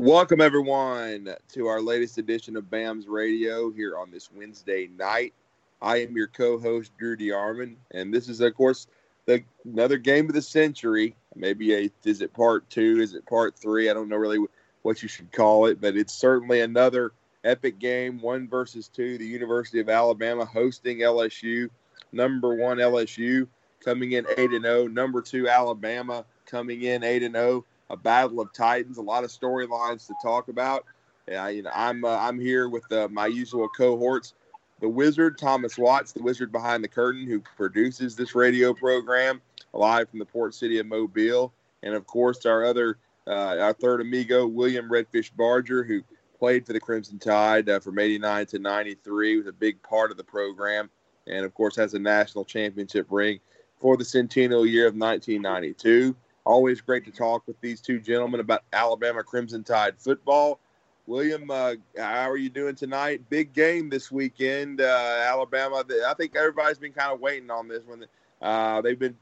Welcome, everyone, to our latest edition of BAMS Radio here on this Wednesday night. I am your co host, Drew DeArmond, and this is, of course, the another game of the century. Maybe a, is it part two? Is it part three? I don't know really what you should call it, but it's certainly another epic game, one versus two. The University of Alabama hosting LSU, number one LSU coming in 8 and 0, number two Alabama coming in 8 and 0 a battle of titans, a lot of storylines to talk about. Yeah, you know, I'm uh, I'm here with uh, my usual cohorts, the Wizard Thomas Watts, the Wizard behind the curtain, who produces this radio program live from the port city of Mobile, and of course our other uh, our third amigo William Redfish Barger, who played for the Crimson Tide uh, from '89 to '93, was a big part of the program, and of course has a national championship ring for the centennial year of 1992. Always great to talk with these two gentlemen about Alabama Crimson Tide football. William, uh, how are you doing tonight? Big game this weekend, uh, Alabama. I think everybody's been kind of waiting on this one. Uh, they've been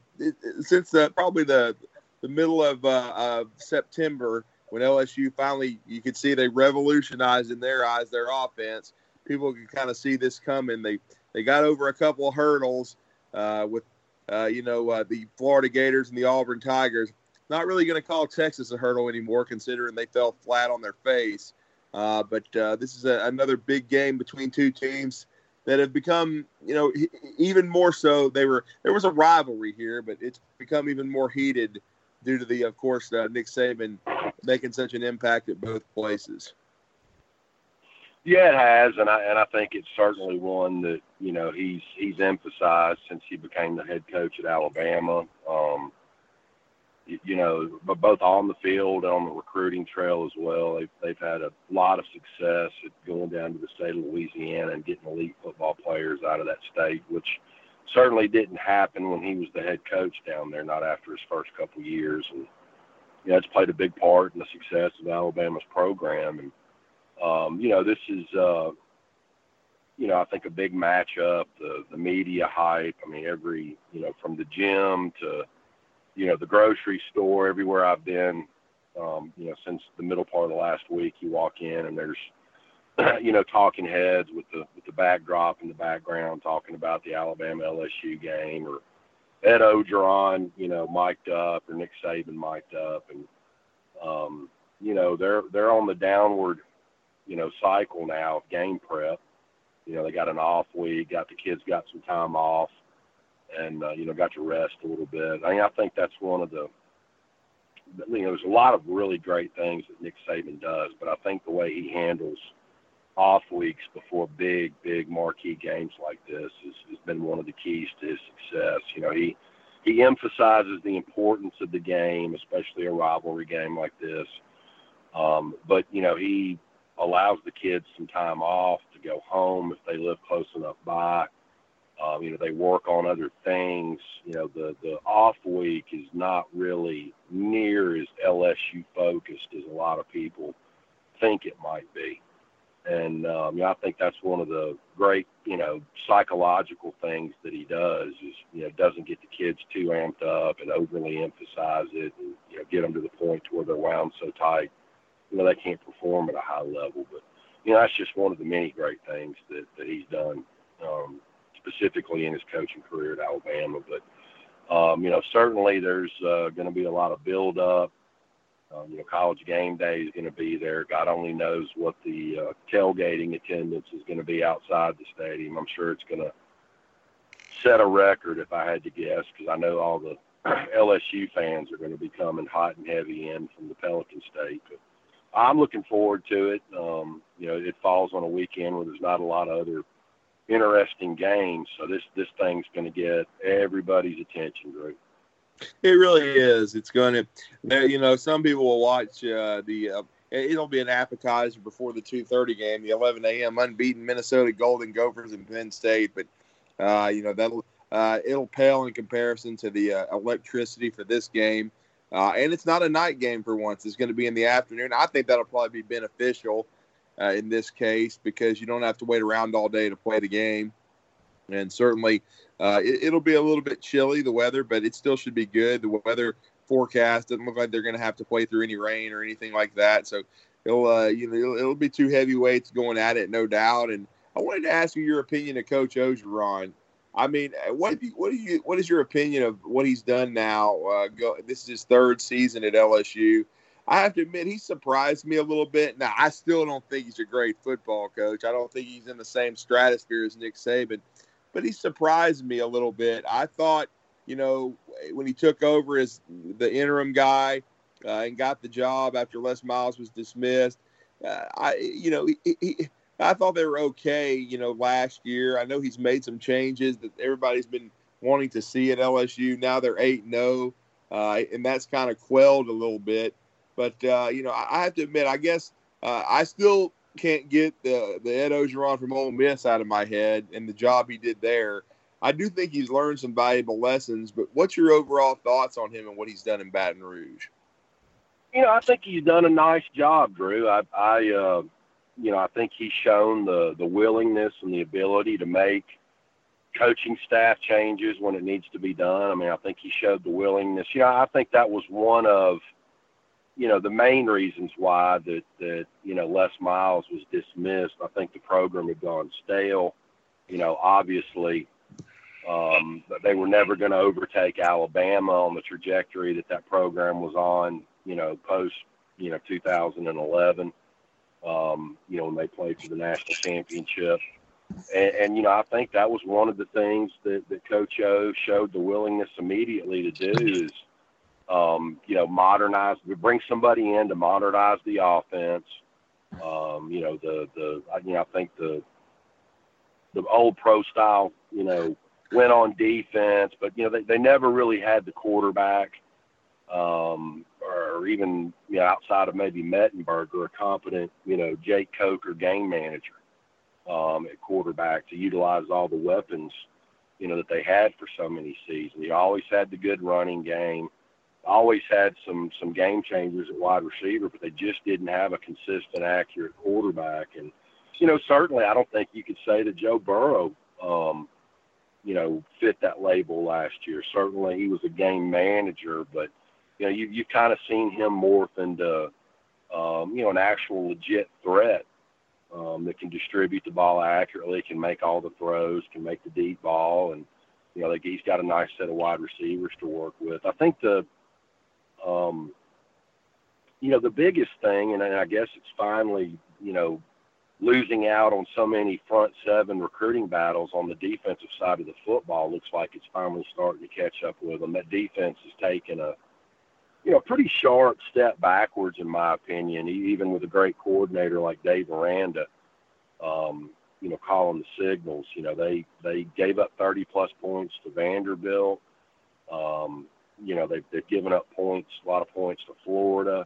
since probably the the middle of, uh, of September when LSU finally you could see they revolutionized in their eyes their offense. People could kind of see this coming. They they got over a couple of hurdles uh, with uh, you know, uh, the Florida Gators and the Auburn Tigers. Not really going to call Texas a hurdle anymore, considering they fell flat on their face. Uh, but uh, this is a, another big game between two teams that have become, you know, even more so. They were there was a rivalry here, but it's become even more heated due to the, of course, uh, Nick Saban making such an impact at both places. Yeah, it has, and I and I think it's certainly one that you know he's he's emphasized since he became the head coach at Alabama. Um, you, you know, but both on the field and on the recruiting trail as well, they've they've had a lot of success at going down to the state of Louisiana and getting elite football players out of that state, which certainly didn't happen when he was the head coach down there. Not after his first couple years, and you know, it's played a big part in the success of Alabama's program and um, you know, this is, uh, you know, I think a big matchup. The the media hype. I mean, every you know, from the gym to, you know, the grocery store, everywhere I've been, um, you know, since the middle part of last week, you walk in and there's, you know, talking heads with the with the backdrop in the background talking about the Alabama LSU game or Ed Orgeron, you know, mic'd up or Nick Saban mic'd up, and um, you know, they're they're on the downward you know, cycle now of game prep. You know, they got an off week, got the kids got some time off, and uh, you know, got to rest a little bit. I mean, I think that's one of the. You know, there's a lot of really great things that Nick Saban does, but I think the way he handles off weeks before big, big marquee games like this has, has been one of the keys to his success. You know, he he emphasizes the importance of the game, especially a rivalry game like this. Um, but you know, he allows the kids some time off to go home if they live close enough by. Um, you know, they work on other things. You know, the the off week is not really near as LSU focused as a lot of people think it might be. And um, you know, I think that's one of the great, you know, psychological things that he does is, you know, doesn't get the kids too amped up and overly emphasize it, and you know, get them to the point to where they're wound so tight you know they can't perform at a high level. But you know that's just one of the many great things that that he's done, um, specifically in his coaching career at Alabama. But um, you know certainly there's uh, going to be a lot of build up. Um, you know, college game day is going to be there. God only knows what the uh, tailgating attendance is going to be outside the stadium. I'm sure it's going to set a record if I had to guess, because I know all the LSU fans are going to be coming hot and heavy in from the Pelican State. But I'm looking forward to it. Um, you know, it falls on a weekend where there's not a lot of other interesting games, so this this thing's going to get everybody's attention, Drew. It really is. It's going to, you know, some people will watch uh, the. Uh, it'll be an appetizer before the 2:30 game, the 11 a.m. unbeaten Minnesota Golden Gophers and Penn State, but uh, you know that'll uh, it'll pale in comparison to the uh, electricity for this game. Uh, and it's not a night game for once. It's going to be in the afternoon. I think that'll probably be beneficial uh, in this case because you don't have to wait around all day to play the game. And certainly, uh, it, will be a little bit chilly, the weather, but it still should be good. The weather forecast doesn't look like they're going to have to play through any rain or anything like that. So It'll, uh, you know, it'll, it'll, be two heavyweights going at it, no doubt. And I wanted to ask you your opinion of Coach Orgeron. I mean, what do you, what do you what is your opinion of what he's done now? Uh, go, this is his third season at LSU. I have to admit, he surprised me a little bit. Now, I still don't think he's a great football coach. I don't think he's in the same stratosphere as Nick Saban, but he surprised me a little bit. I thought, you know, when he took over as the interim guy uh, and got the job after Les Miles was dismissed, uh, I, you know, he, he, I thought they were okay, you know, last year. I know he's made some changes that everybody's been wanting to see at LSU. Now they're 8 0, uh, and that's kind of quelled a little bit. But uh, you know, I, have to admit, I guess uh, I still can't get the the Ed Orgeron from Ole Miss out of my head and the job he did there. I do think he's learned some valuable lessons. But what's your overall thoughts on him and what he's done in Baton Rouge? You know, I think he's done a nice job, Drew. I, I uh, you know, I think he's shown the the willingness and the ability to make coaching staff changes when it needs to be done. I mean, I think he showed the willingness. Yeah, I think that was one of you know, the main reasons why that, that, you know, Les Miles was dismissed, I think the program had gone stale. You know, obviously, um, they were never going to overtake Alabama on the trajectory that that program was on, you know, post, you know, 2011, um, you know, when they played for the national championship. And, and, you know, I think that was one of the things that, that Coach O showed the willingness immediately to do is – um, you know, modernize, bring somebody in to modernize the offense. Um, you know, the, the, you know, I think the, the old pro style, you know, went on defense, but, you know, they, they never really had the quarterback, um, or even, you know, outside of maybe Mettenberger, a competent, you know, Jake Coker game manager, um, at quarterback to utilize all the weapons, you know, that they had for so many seasons. He always had the good running game always had some some game changers at wide receiver, but they just didn't have a consistent, accurate quarterback. And you know, certainly, I don't think you could say that Joe Burrow, um, you know, fit that label last year. Certainly, he was a game manager, but you know, you you've kind of seen him morph into, um, you know, an actual legit threat um, that can distribute the ball accurately, can make all the throws, can make the deep ball, and you know, like he's got a nice set of wide receivers to work with. I think the um, you know, the biggest thing, and I guess it's finally, you know, losing out on so many front seven recruiting battles on the defensive side of the football looks like it's finally starting to catch up with them. That defense has taken a, you know, pretty sharp step backwards, in my opinion, even with a great coordinator like Dave Aranda, um, you know, calling the signals. You know, they they gave up 30 plus points to Vanderbilt. Um, you know, they've, they've given up points, a lot of points to Florida.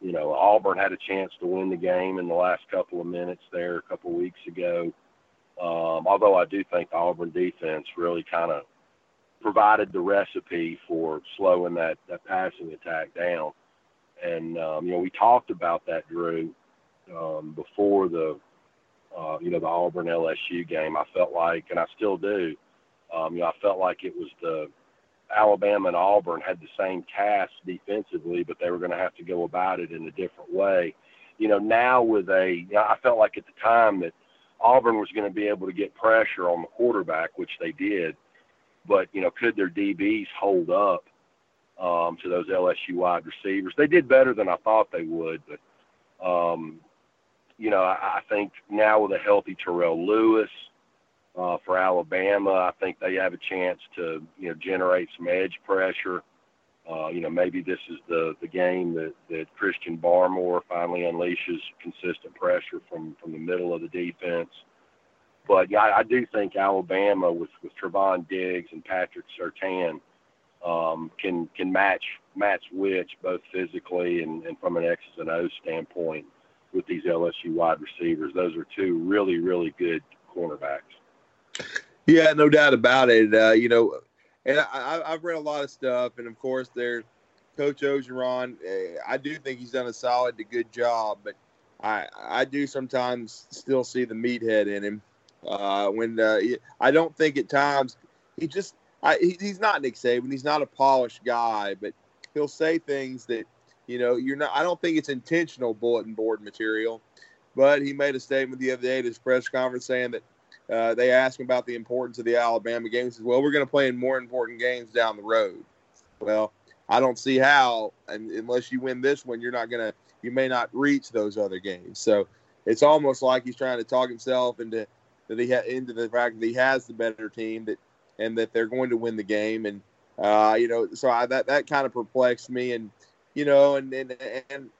You know, Auburn had a chance to win the game in the last couple of minutes there a couple of weeks ago. Um, although I do think the Auburn defense really kind of provided the recipe for slowing that, that passing attack down. And, um, you know, we talked about that, Drew, um, before the, uh, you know, the Auburn LSU game. I felt like, and I still do, um, you know, I felt like it was the, Alabama and Auburn had the same task defensively, but they were going to have to go about it in a different way. You know, now with a, you know, I felt like at the time that Auburn was going to be able to get pressure on the quarterback, which they did. But you know, could their DBs hold up um, to those LSU wide receivers? They did better than I thought they would, but um, you know, I, I think now with a healthy Terrell Lewis uh, for Alabama. I think they have a chance to you know generate some edge pressure. Uh, you know, maybe this is the the game that that Christian Barmore finally unleashes consistent pressure from from the middle of the defense. But yeah, I, I do think Alabama with with Trevon Diggs and Patrick Surtain um, can can match match which both physically and, and from an X's and O's standpoint with these LSU wide receivers. Those are two really really good cornerbacks. Yeah, no doubt about it. Uh, you know, and I, have read a lot of stuff, and of course, there's Coach Orgeron. Uh, I do think he's done a solid to good job, but I I do sometimes still see the meathead in him. Uh, when uh, I don't think at times he just I, he, he's not Nick Saban. He's not a polished guy, but he'll say things that You know, you're not. I don't think it's intentional bulletin board material, but he made a statement the other day at his press conference saying that uh, they asked him about the importance of the Alabama game. He says, "Well, we're going to play in more important games down the road." Well, I don't see how, and unless you win this one, you're not going to. You may not reach those other games. So it's almost like he's trying to talk himself into that he ha- into the fact that he has the better team that and that they're going to win the game. And uh, you know, so I, that that kind of perplexed me. And you know, and and and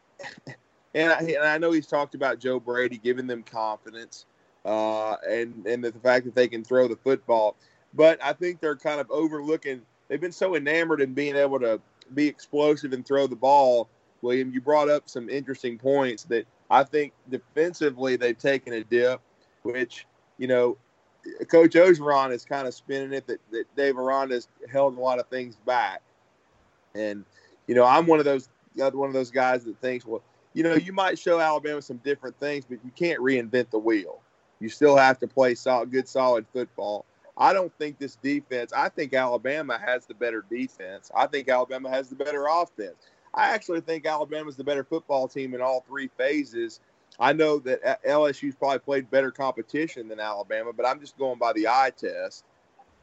and I, and I know he's talked about Joe Brady giving them confidence, uh, and and the fact that they can throw the football. But I think they're kind of overlooking. They've been so enamored in being able to be explosive and throw the ball. William, you brought up some interesting points that I think defensively they've taken a dip, which you know Coach Orgeron is kind of spinning it that, that Dave Aranda has held a lot of things back. And, you know, I'm one of those other one of those guys that thinks, well, you know, you might show Alabama some different things, but you can't reinvent the wheel. You still have to play solid, good, solid football. I don't think this defense. I think Alabama has the better defense. I think Alabama has the better offense. I actually think Alabama's the better football team in all three phases. I know that LSU's probably played better competition than Alabama, but I'm just going by the eye test.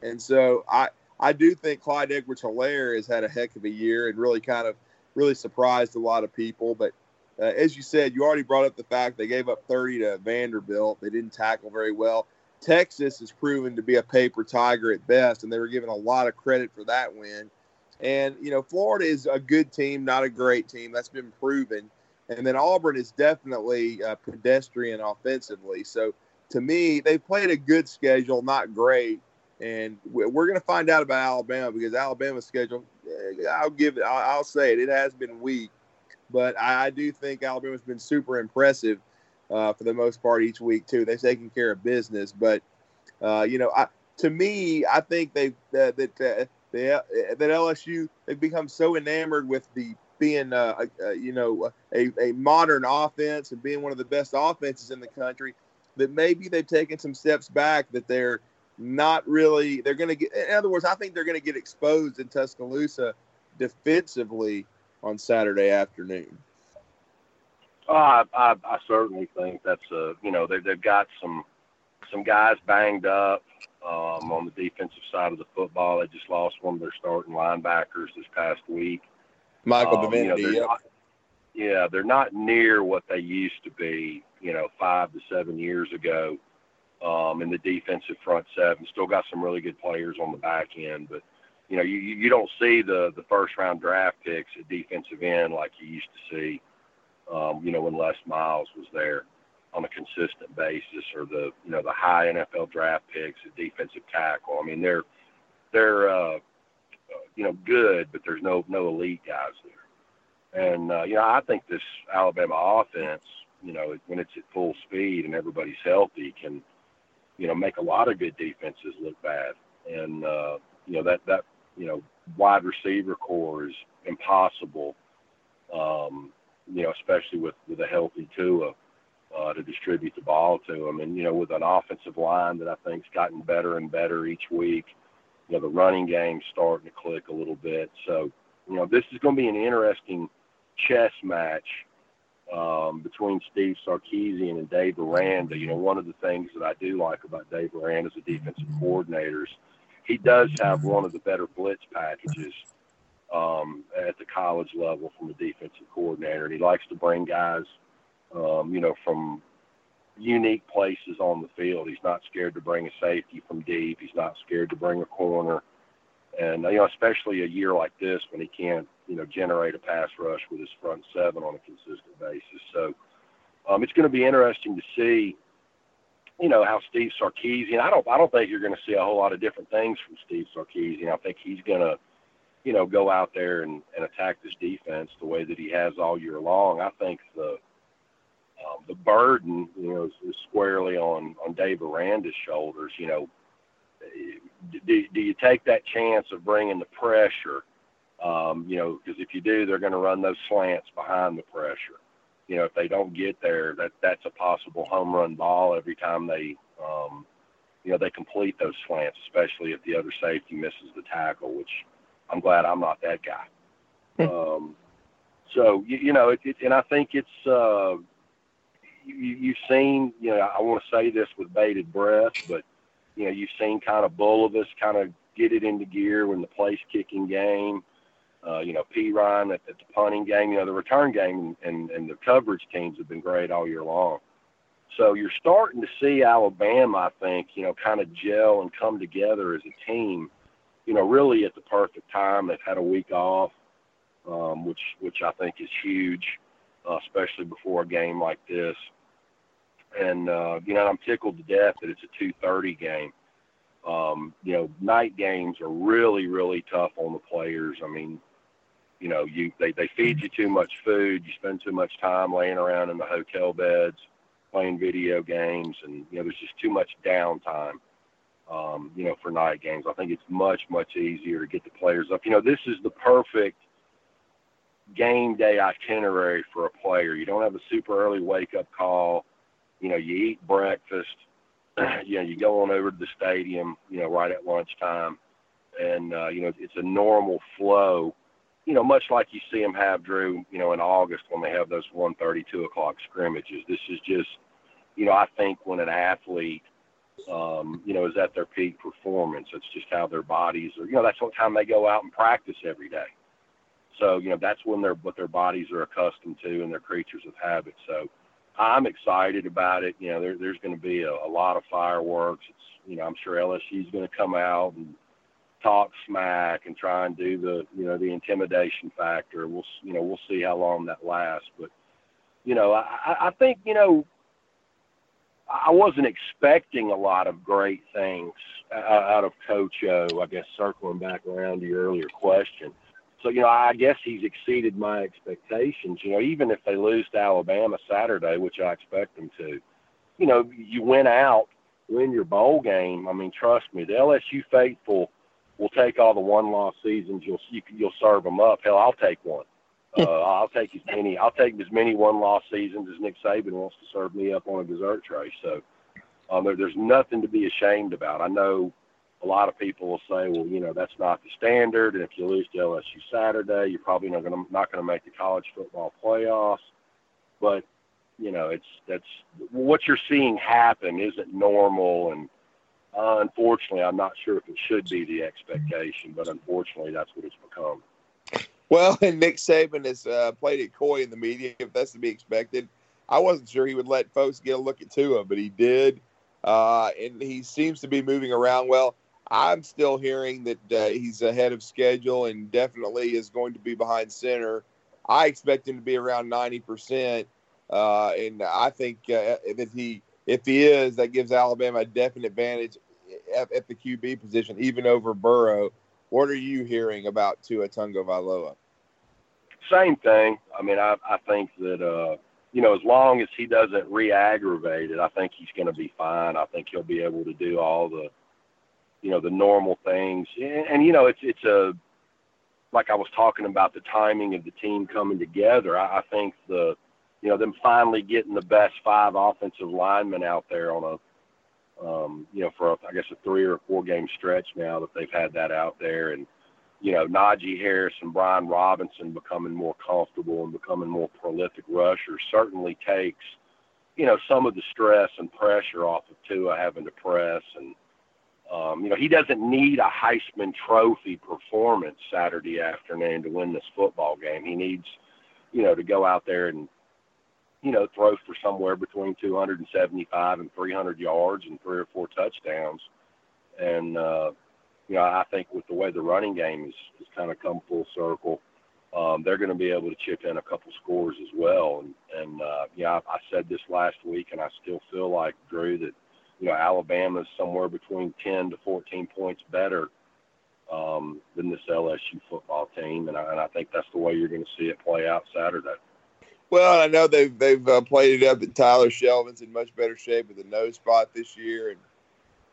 And so I I do think Clyde Edwards Helaire has had a heck of a year and really kind of really surprised a lot of people. But uh, as you said, you already brought up the fact they gave up 30 to Vanderbilt. They didn't tackle very well. Texas has proven to be a paper tiger at best, and they were given a lot of credit for that win. And, you know, Florida is a good team, not a great team. That's been proven. And then Auburn is definitely uh, pedestrian offensively. So to me, they played a good schedule, not great. And we're going to find out about Alabama because Alabama's schedule, eh, I'll give it, I'll, say it, it has been weak. But I do think Alabama's been super impressive uh, for the most part each week too. They've taken care of business. But uh, you know, I, to me, I think they uh, that uh, they, uh, that LSU they've become so enamored with the being, uh, uh, you know, a, a modern offense and being one of the best offenses in the country, that maybe they've taken some steps back. That they're not really. They're going to get. In other words, I think they're going to get exposed in Tuscaloosa defensively on Saturday afternoon. Oh, I, I, I certainly think that's a you know they, they've got some some guys banged up um, on the defensive side of the football. They just lost one of their starting linebackers this past week. Michael um, Divinity. You know, they're not, yeah, they're not near what they used to be. You know, five to seven years ago. Um, in the defensive front seven, still got some really good players on the back end, but you know, you you don't see the the first round draft picks at defensive end like you used to see. Um, you know, when Les Miles was there on a consistent basis, or the you know the high NFL draft picks at defensive tackle. I mean, they're they're uh, you know, good, but there's no no elite guys there. And uh, you know, I think this Alabama offense, you know, when it's at full speed and everybody's healthy, can you know make a lot of good defenses look bad. And uh, you know that that you know wide receiver corps is impossible. Um, you know, especially with with a healthy Tua uh, to distribute the ball to them, and you know, with an offensive line that I think's gotten better and better each week you know, the running game's starting to click a little bit. So, you know, this is going to be an interesting chess match um, between Steve Sarkisian and Dave Aranda. You know, one of the things that I do like about Dave Aranda as a defensive coordinator is he does have one of the better blitz packages um, at the college level from a defensive coordinator. And he likes to bring guys, um, you know, from unique places on the field. He's not scared to bring a safety from deep. He's not scared to bring a corner. And you know, especially a year like this when he can't, you know, generate a pass rush with his front seven on a consistent basis. So um, it's going to be interesting to see, you know, how Steve Sarkisian. I don't, I don't think you're going to see a whole lot of different things from Steve Sarkisian. I think he's going to, you know, go out there and, and attack this defense the way that he has all year long. I think the um, the burden, you know, is, is squarely on on Dave Aranda's shoulders. You know, do, do you take that chance of bringing the pressure? Um, you know, because if you do, they're going to run those slants behind the pressure. You know, if they don't get there, that that's a possible home run ball every time they, um, you know, they complete those slants, especially if the other safety misses the tackle. Which I'm glad I'm not that guy. Um, So you, you know, it, it, and I think it's uh, you, you've seen. You know, I want to say this with bated breath, but you know, you've seen kind of Bulovas kind of get it into gear when the place kicking game. Uh, you know, Perine at, at the punting game. You know, the return game and, and the coverage teams have been great all year long. So you're starting to see Alabama, I think, you know, kind of gel and come together as a team. You know, really at the perfect time. They've had a week off um, which which I think is huge, uh, especially before a game like this. And uh, you know, I'm tickled to death that it's a 2:30 game. Um, you know, night games are really really tough on the players. I mean, you know, you they they feed you too much food, you spend too much time laying around in the hotel beds, playing video games, and you know, there's just too much downtime. Um, you know, for night games, I think it's much much easier to get the players up. You know, this is the perfect game day itinerary for a player. You don't have a super early wake up call. You know, you eat breakfast. you know, you go on over to the stadium. You know, right at lunchtime, and uh, you know it's a normal flow. You know, much like you see them have Drew. You know, in August when they have those one thirty, two o'clock scrimmages. This is just, you know, I think when an athlete um, you know, is at their peak performance. It's just how their bodies are. You know, that's what time they go out and practice every day. So, you know, that's when they're what their bodies are accustomed to and they're creatures of habit. So I'm excited about it. You know, there, there's going to be a, a lot of fireworks. It's, you know, I'm sure LSU's going to come out and talk smack and try and do the, you know, the intimidation factor. We'll, you know, we'll see how long that lasts. But, you know, I, I think, you know, I wasn't expecting a lot of great things out of Coach O. I guess circling back around to your earlier question so, you know, I guess he's exceeded my expectations. You know, even if they lose to Alabama Saturday, which I expect them to, you know, you win out, win your bowl game. I mean, trust me, the LSU faithful will take all the one-loss seasons. You'll you, you'll serve them up. Hell, I'll take one. Uh, I'll take as many. I'll take as many one-loss seasons as Nick Saban wants to serve me up on a dessert tray. So, um, there, there's nothing to be ashamed about. I know a lot of people will say, well, you know, that's not the standard, and if you lose to LSU Saturday, you're probably not going to not going to make the college football playoffs. But you know, it's that's what you're seeing happen isn't normal, and uh, unfortunately, I'm not sure if it should be the expectation, but unfortunately, that's what it's become. Well, and Nick Saban has uh, played it coy in the media, if that's to be expected. I wasn't sure he would let folks get a look at Tua, but he did. Uh, and he seems to be moving around well. I'm still hearing that uh, he's ahead of schedule and definitely is going to be behind center. I expect him to be around 90%. Uh, and I think uh, that he, if he is, that gives Alabama a definite advantage at, at, the QB position, even over Burrow. What are you hearing about Tua Tagovailoa? Same thing. I mean, I, I think that, uh, you know, as long as he doesn't re-aggravate it, I think he's going to be fine. I think he'll be able to do all the – you know the normal things and, and you know it's it's a like I was talking about the timing of the team coming together. I, I think the you know them finally getting the best five offensive linemen out there on a um, you know for a, I guess a three or four game stretch now that they've had that out there and you know Najee Harris and Brian Robinson becoming more comfortable and becoming more prolific rushers certainly takes you know some of the stress and pressure off of Tua having to press and um, you know, he doesn't need a Heisman Trophy performance Saturday afternoon to win this football game. He needs, you know, to go out there and, you know, throw for somewhere between 275 and 300 yards and three or four touchdowns. And, uh, you know, I think with the way the running game is, is kind of come full circle, um, they're going to be able to chip in a couple scores as well. And, and uh, yeah, I, I said this last week, and I still feel like, Drew, that – you know, Alabama's somewhere between 10 to 14 points better um, than this LSU football team, and I, and I think that's the way you're going to see it play out Saturday. Well, I know they've they've uh, played it up that Tyler Shelvin's in much better shape with a nose spot this year, and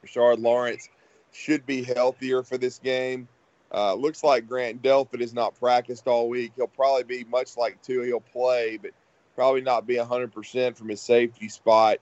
Rashard Lawrence should be healthier for this game. Uh, looks like Grant Delpit has not practiced all week. He'll probably be much like Tua. He'll play, but probably not be 100% from his safety spot.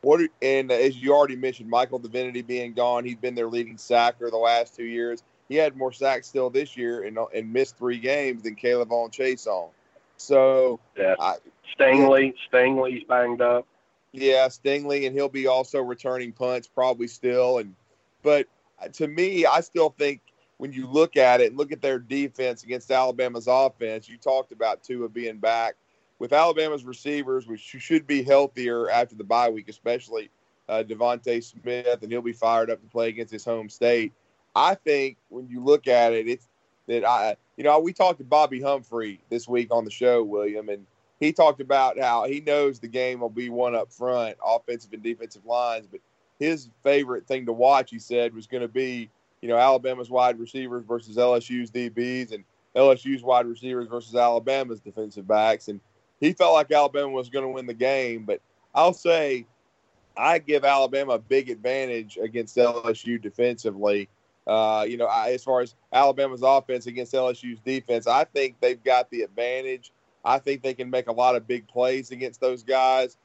What and as you already mentioned, Michael Divinity being gone, he's been their leading sacker the last two years. He had more sacks still this year and, and missed three games than K'Lavon Chaisson. So yeah, I, Stingley, Stingley's banged up. Yeah, Stingley, and he'll be also returning punts probably still. And but to me, I still think when you look at it and look at their defense against Alabama's offense, you talked about Tua being back with Alabama's receivers, which should be healthier after the bye week, especially uh, DeVonta Smith, and he'll be fired up to play against his home state. I think when you look at it, it's that I, you know, we talked to Bobby Humphrey this week on the show, William, and he talked about how he knows the game will be one up front, offensive and defensive lines, but his favorite thing to watch, he said, was going to be, you know, Alabama's wide receivers versus LSU's DBs and LSU's wide receivers versus Alabama's defensive backs. And he felt like Alabama was going to win the game, but I'll say I give Alabama a big advantage against LSU defensively. Uh, you know, I, as far as Alabama's offense against LSU's defense, I think they've got the advantage. I think they can make a lot of big plays against those guys.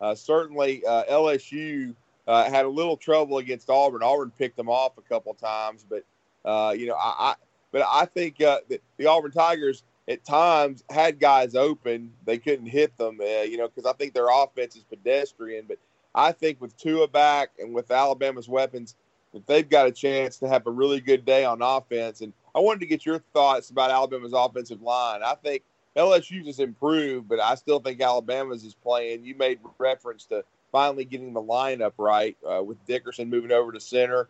Uh, certainly, uh, LSU uh, had a little trouble against Auburn. Auburn picked them off a couple times, but uh, you know, I, I, but I think uh, the, the, Auburn Tigers at times had guys open. They couldn't hit them, you know, because I think their offense is pedestrian. But I think with Tua back and with Alabama's weapons, that they've got a chance to have a really good day on offense. And I wanted to get your thoughts about Alabama's offensive line. I think LSU just improved, but I still think Alabama's is playing. You made reference to finally getting the lineup right uh, with Dickerson moving over to center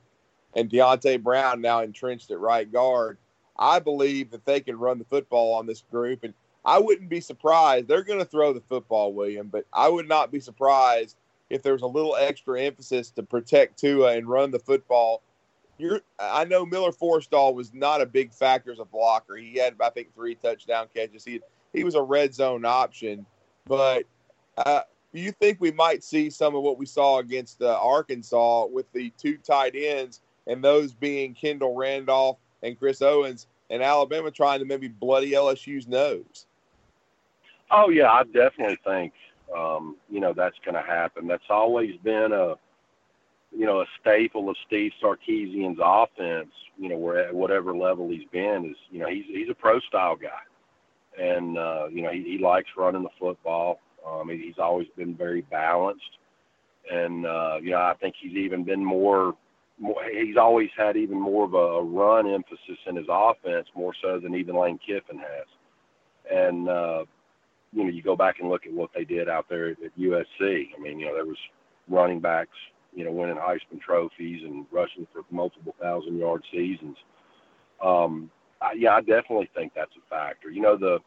and Deonte Brown now entrenched at right guard. I believe that they can run the football on this group, and I wouldn't be surprised. They're going to throw the football, William, but I would not be surprised if there's a little extra emphasis to protect Tua and run the football. You're, I know Miller Forristall was not a big factor as a blocker. He had, I think, three touchdown catches. He he was a red zone option, but uh, you think we might see some of what we saw against uh, Arkansas with the two tight ends and those being Kendall Randolph and Chris Owens and Alabama trying to maybe bloody LSU's nose? Oh yeah, I definitely think um, you know that's going to happen. That's always been a you know a staple of Steve Sarkisian's offense. You know, where at whatever level he's been is you know he's he's a pro style guy, and uh, you know he, he likes running the football. Um, he's always been very balanced, and uh, you know I think he's even been more. More, he's always had even more of a run emphasis in his offense, more so than even Lane Kiffin has. And uh, you know, you go back and look at what they did out there at, USC. I mean, you know, there was running backs, you know, winning Heisman trophies and rushing for multiple thousand yard seasons. Um, I, yeah, I definitely think that's a factor. You know, the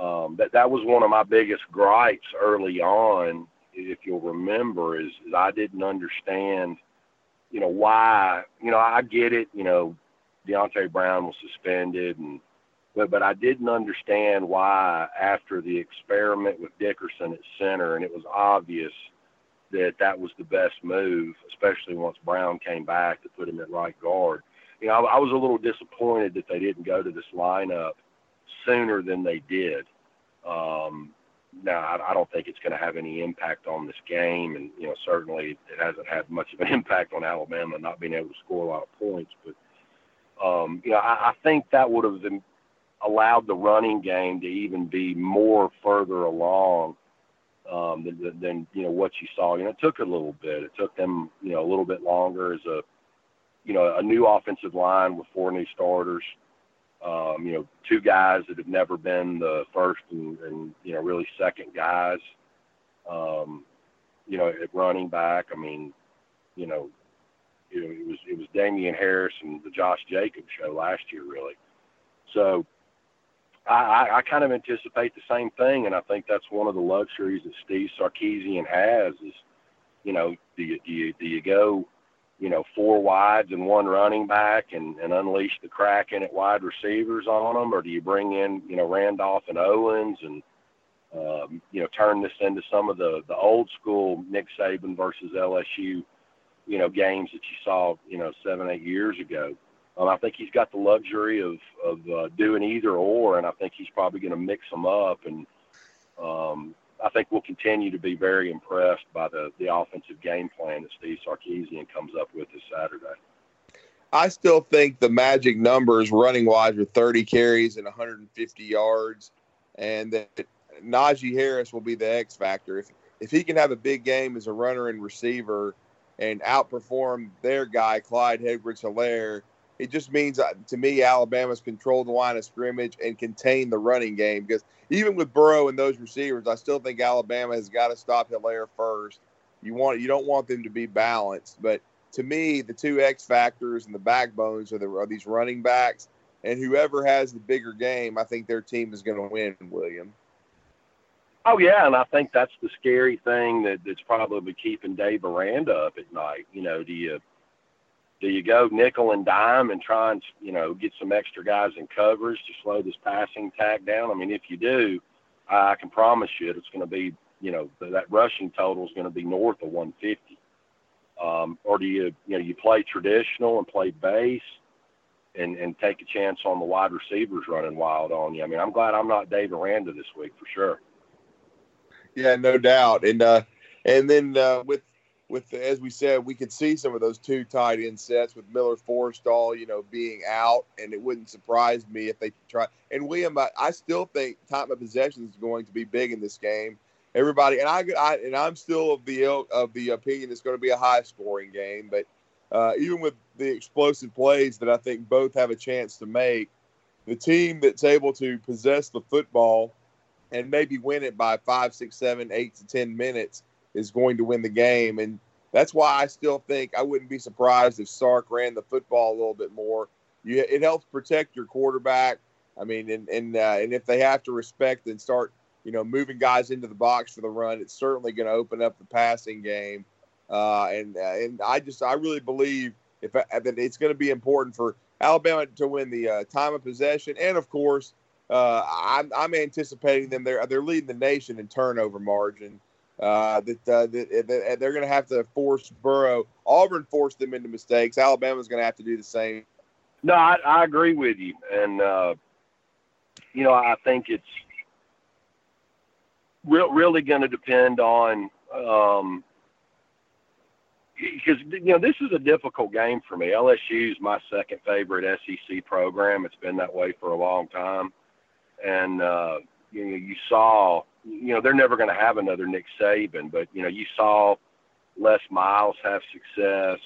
um, that that was one of my biggest gripes early on, if you'll remember, is, is I didn't understand, you know, why. You know, I get it. You know, Deonte Brown was suspended and but but I didn't understand why after the experiment with Dickerson at center, and it was obvious that that was the best move, especially once Brown came back to put him at right guard. You know, I, I was a little disappointed that they didn't go to this lineup sooner than they did. Um, now, I, I don't think it's going to have any impact on this game, and you know, certainly it hasn't had much of an impact on Alabama not being able to score a lot of points. But um, you know, I, I think that would have been allowed the running game to even be more further along um, than, than you know what you saw. You know, it took a little bit. It took them you know a little bit longer as a you know a new offensive line with four new starters. Um, you know, two guys that have never been the first and, and you know really second guys. Um, you know, at running back. I mean, you know, you know, it was it was Damien Harris and the Josh Jacobs show last year, really. So I, I kind of anticipate the same thing, and I think that's one of the luxuries that Steve Sarkisian has. Is you know, do you do you do you go, you know, four wides and one running back, and and unleash the Kraken at wide receivers on them, or do you bring in you know Randolph and Owens and um, you know turn this into some of the the old school Nick Saban versus LSU, you know, games that you saw you know seven eight years ago. Um, I think he's got the luxury of of uh, doing either or, and I think he's probably going to mix them up. And um, I think we'll continue to be very impressed by the the offensive game plan that Steve Sarkisian comes up with this Saturday. I still think the magic numbers running wise are 30 carries and 150 yards. and that Najee Harris will be the X factor. If if he can have a big game as a runner and receiver and outperform their guy Clyde Edwards-Helaire, it just means uh, to me Alabama's controlled the line of scrimmage and contained the running game because even with Burrow and those receivers, I still think Alabama has got to stop Helaire first. You want you don't want them to be balanced, but to me, the two X factors and the backbones are, the, are these running backs, and whoever has the bigger game, I think their team is going to win. William. Oh yeah, and I think that's the scary thing that that's probably keeping Dave Aranda up at night. You know, do you do you go nickel and dime and try and you know get some extra guys in coverage to slow this passing attack down? I mean, if you do, I can promise you it's going to be you know that rushing total is going to be north of 150. Um, or do you you know you play traditional and play base and and take a chance on the wide receivers running wild on you? I mean, I'm glad I'm not Dave Aranda this week for sure. Yeah, no doubt. And uh, and then uh, with with as we said, we could see some of those two tight end sets with Miller Forristall, you know, being out, and it wouldn't surprise me if they try. And William, I, I still think time of possession is going to be big in this game. Everybody, and I, I and I'm still of the of the opinion it's going to be a high scoring game, but uh, even with the explosive plays that I think both have a chance to make, the team that's able to possess the football and maybe win it by five, six, seven, eight to ten minutes is going to win the game. And that's why I still think I wouldn't be surprised if Sark ran the football a little bit more. You, it helps protect your quarterback. I mean, and and uh, and if they have to respect and start, you know, moving guys into the box for the run, it's certainly going to open up the passing game. Uh, and uh, and I just I really believe if uh, that it's going to be important for Alabama to win the uh, time of possession, and of course uh, I'm, I'm anticipating them. They're they're leading the nation in turnover margin. Uh, that, uh, that, that, they're going to have to force Burrow. Auburn forced them into mistakes. Alabama's going to have to do the same. No, I, I agree with you, and uh, you know I think it's re- really going to depend on um, because you know this is a difficult game for me. LSU is my second favorite SEC program. It's been that way for a long time and uh, you know you saw you know they're never going to have another Nick Saban, but you know you saw Les Miles have success.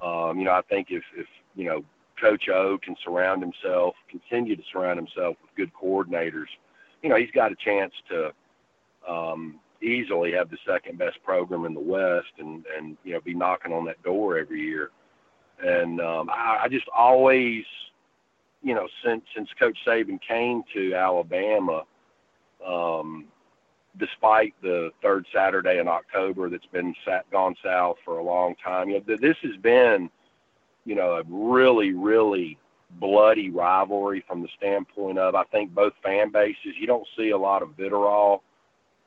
Um, you know I think if if you know Coach O can surround himself, continue to surround himself with good coordinators, you know he's got a chance to um, easily have the second best program in the West, and and you know be knocking on that door every year. And um, I, I just always you know, since since Coach Saban came to Alabama, um, despite the third Saturday in October that's been sat, gone south for a long time, you know, this has been, you know, a really really bloody rivalry from the standpoint of I think both fan bases. You don't see a lot of vitriol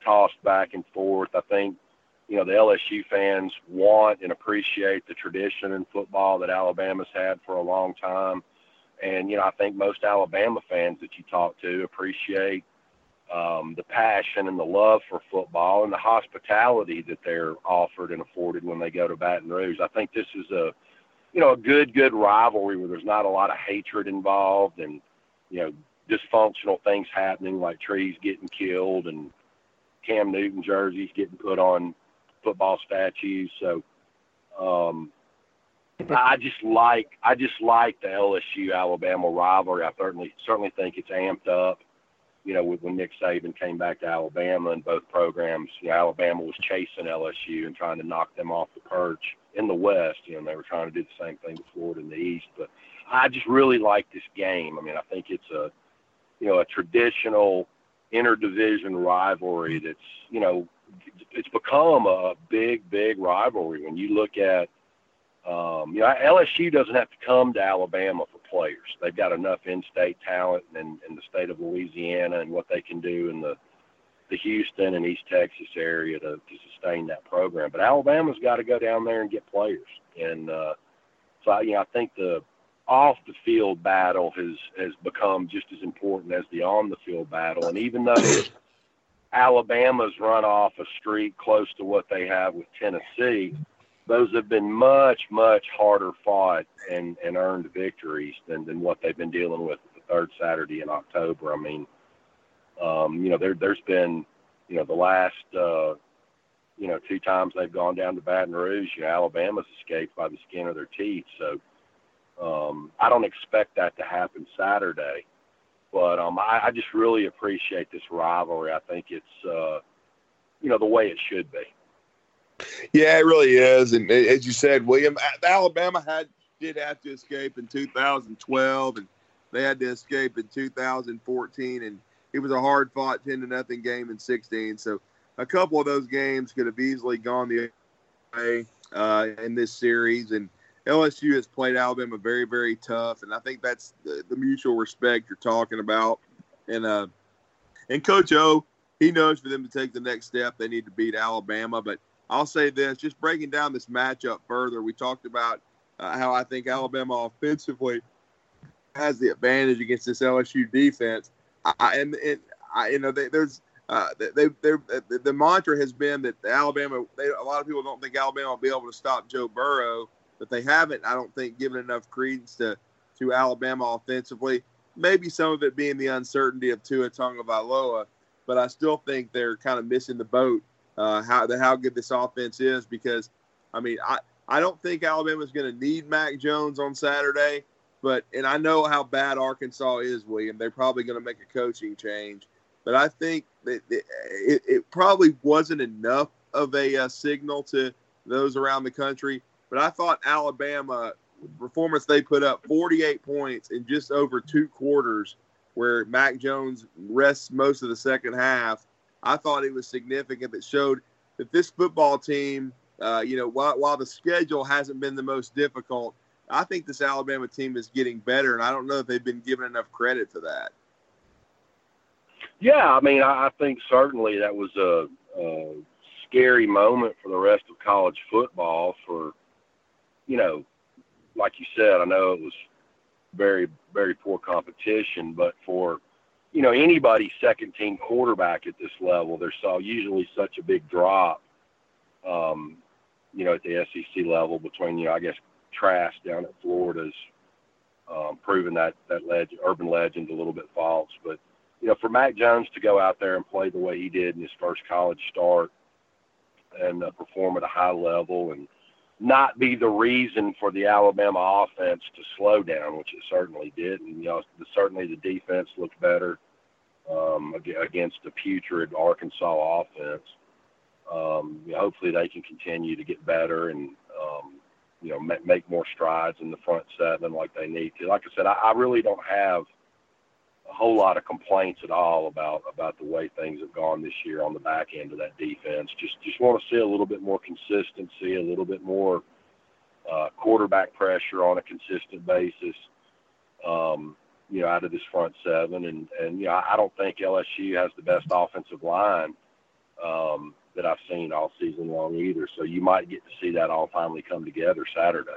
tossed back and forth. I think you know the LSU fans want and appreciate the tradition in football that Alabama's had for a long time and, you know, I think most Alabama fans that you talk to appreciate um, the passion and the love for football and the hospitality that they're offered and afforded when they go to Baton Rouge. I think this is a, you know, a good, good rivalry where there's not a lot of hatred involved and, you know, dysfunctional things happening like trees getting killed and Cam Newton jerseys getting put on football statues. So, um, I just like I just like the LSU Alabama rivalry. I certainly certainly think it's amped up. You know, when Nick Saban came back to Alabama and both programs, you know, Alabama was chasing LSU and trying to knock them off the perch in the West. You know, they were trying to do the same thing to Florida in the East. But I just really like this game. I mean, I think it's a you know a traditional interdivision rivalry that's you know it's become a big big rivalry when you look at um, you know, LSU doesn't have to come to Alabama players. They've got enough in-state talent in, in the state of Louisiana and what they can do in the the Houston and East Texas area to, to sustain that program. But Alabama's got to go down there and get players. And uh, so, I, you know, I think the off the field battle has has become just as important as the on the field battle. And even though Alabama's run off a streak close to what they have with Tennessee, those have been much, much harder fought and, and earned victories than, than what they've been dealing with the third Saturday in October. I mean, Um, you know, there there's been, you know, the last uh, you know, two times they've gone down to Baton Rouge, you know, Alabama's escaped by the skin of their teeth. So um, I don't expect that to happen Saturday. But um, I, I just really appreciate this rivalry. I think it's, uh, you know, the way it should be. Yeah, it really is. And as you said, William, Alabama had did have to escape in 2012, and they had to escape in 2014, and it was a hard fought 10 to nothing game in 16. So a couple of those games could have easily gone the way uh, in this series. And LSU has played Alabama very, very tough, and I think that's the, the mutual respect you're talking about. And uh, and Coach O, he knows for them to take the next step, they need to beat Alabama. But I'll say this: just breaking down this matchup further, we talked about uh, how I think Alabama offensively has the advantage against this LSU defense. I, and, and I, you know, they, there's uh, they, they, the mantra has been that Alabama, they, a lot of people don't think Alabama will be able to stop Joe Burrow, but they haven't, I don't think, given enough credence to, to Alabama offensively. Maybe some of it being the uncertainty of Tua Tagovailoa, but I still think they're kind of missing the boat uh, how the, how good this offense is because, I mean, I, I don't think Alabama's going to need Mac Jones on Saturday, but and I know how bad Arkansas is, William. They're probably going to make a coaching change but I think that it, it probably wasn't enough of a uh, signal to those around the country. But I thought Alabama performance they put up 48 points in just over two quarters, where Mac Jones rests most of the second half. I thought it was significant that showed that this football team, uh, you know, while, while the schedule hasn't been the most difficult, I think this Alabama team is getting better, and I don't know if they've been given enough credit for that. Yeah, I mean, I, I think certainly that was a, a scary moment for the rest of college football. For you know, like you said, I know it was very, very poor competition, but for you know anybody second team quarterback at this level, there's so usually such a big drop. Um, you know, at the SEC level between you know, I guess Trask down at Florida's um, proven that that legend, urban legend, a little bit false, but you know, for Mac Jones to go out there and play the way he did in his first college start and uh, perform at a high level and not be the reason for the Alabama offense to slow down, which it certainly did. And, you know, certainly the defense looked better um, against the putrid Arkansas offense. Um, you know, hopefully they can continue to get better and, um, you know, make, make more strides in the front seven like they need to. Like I said, I, I really don't have – a whole lot of complaints at all about about the way things have gone this year on the back end of that defense. Just just want to see a little bit more consistency, a little bit more uh, quarterback pressure on a consistent basis. Um, you know, out of this front seven, and and you know, I don't think LSU has the best offensive line um, that I've seen all season long either. So you might get to see that all finally come together Saturday.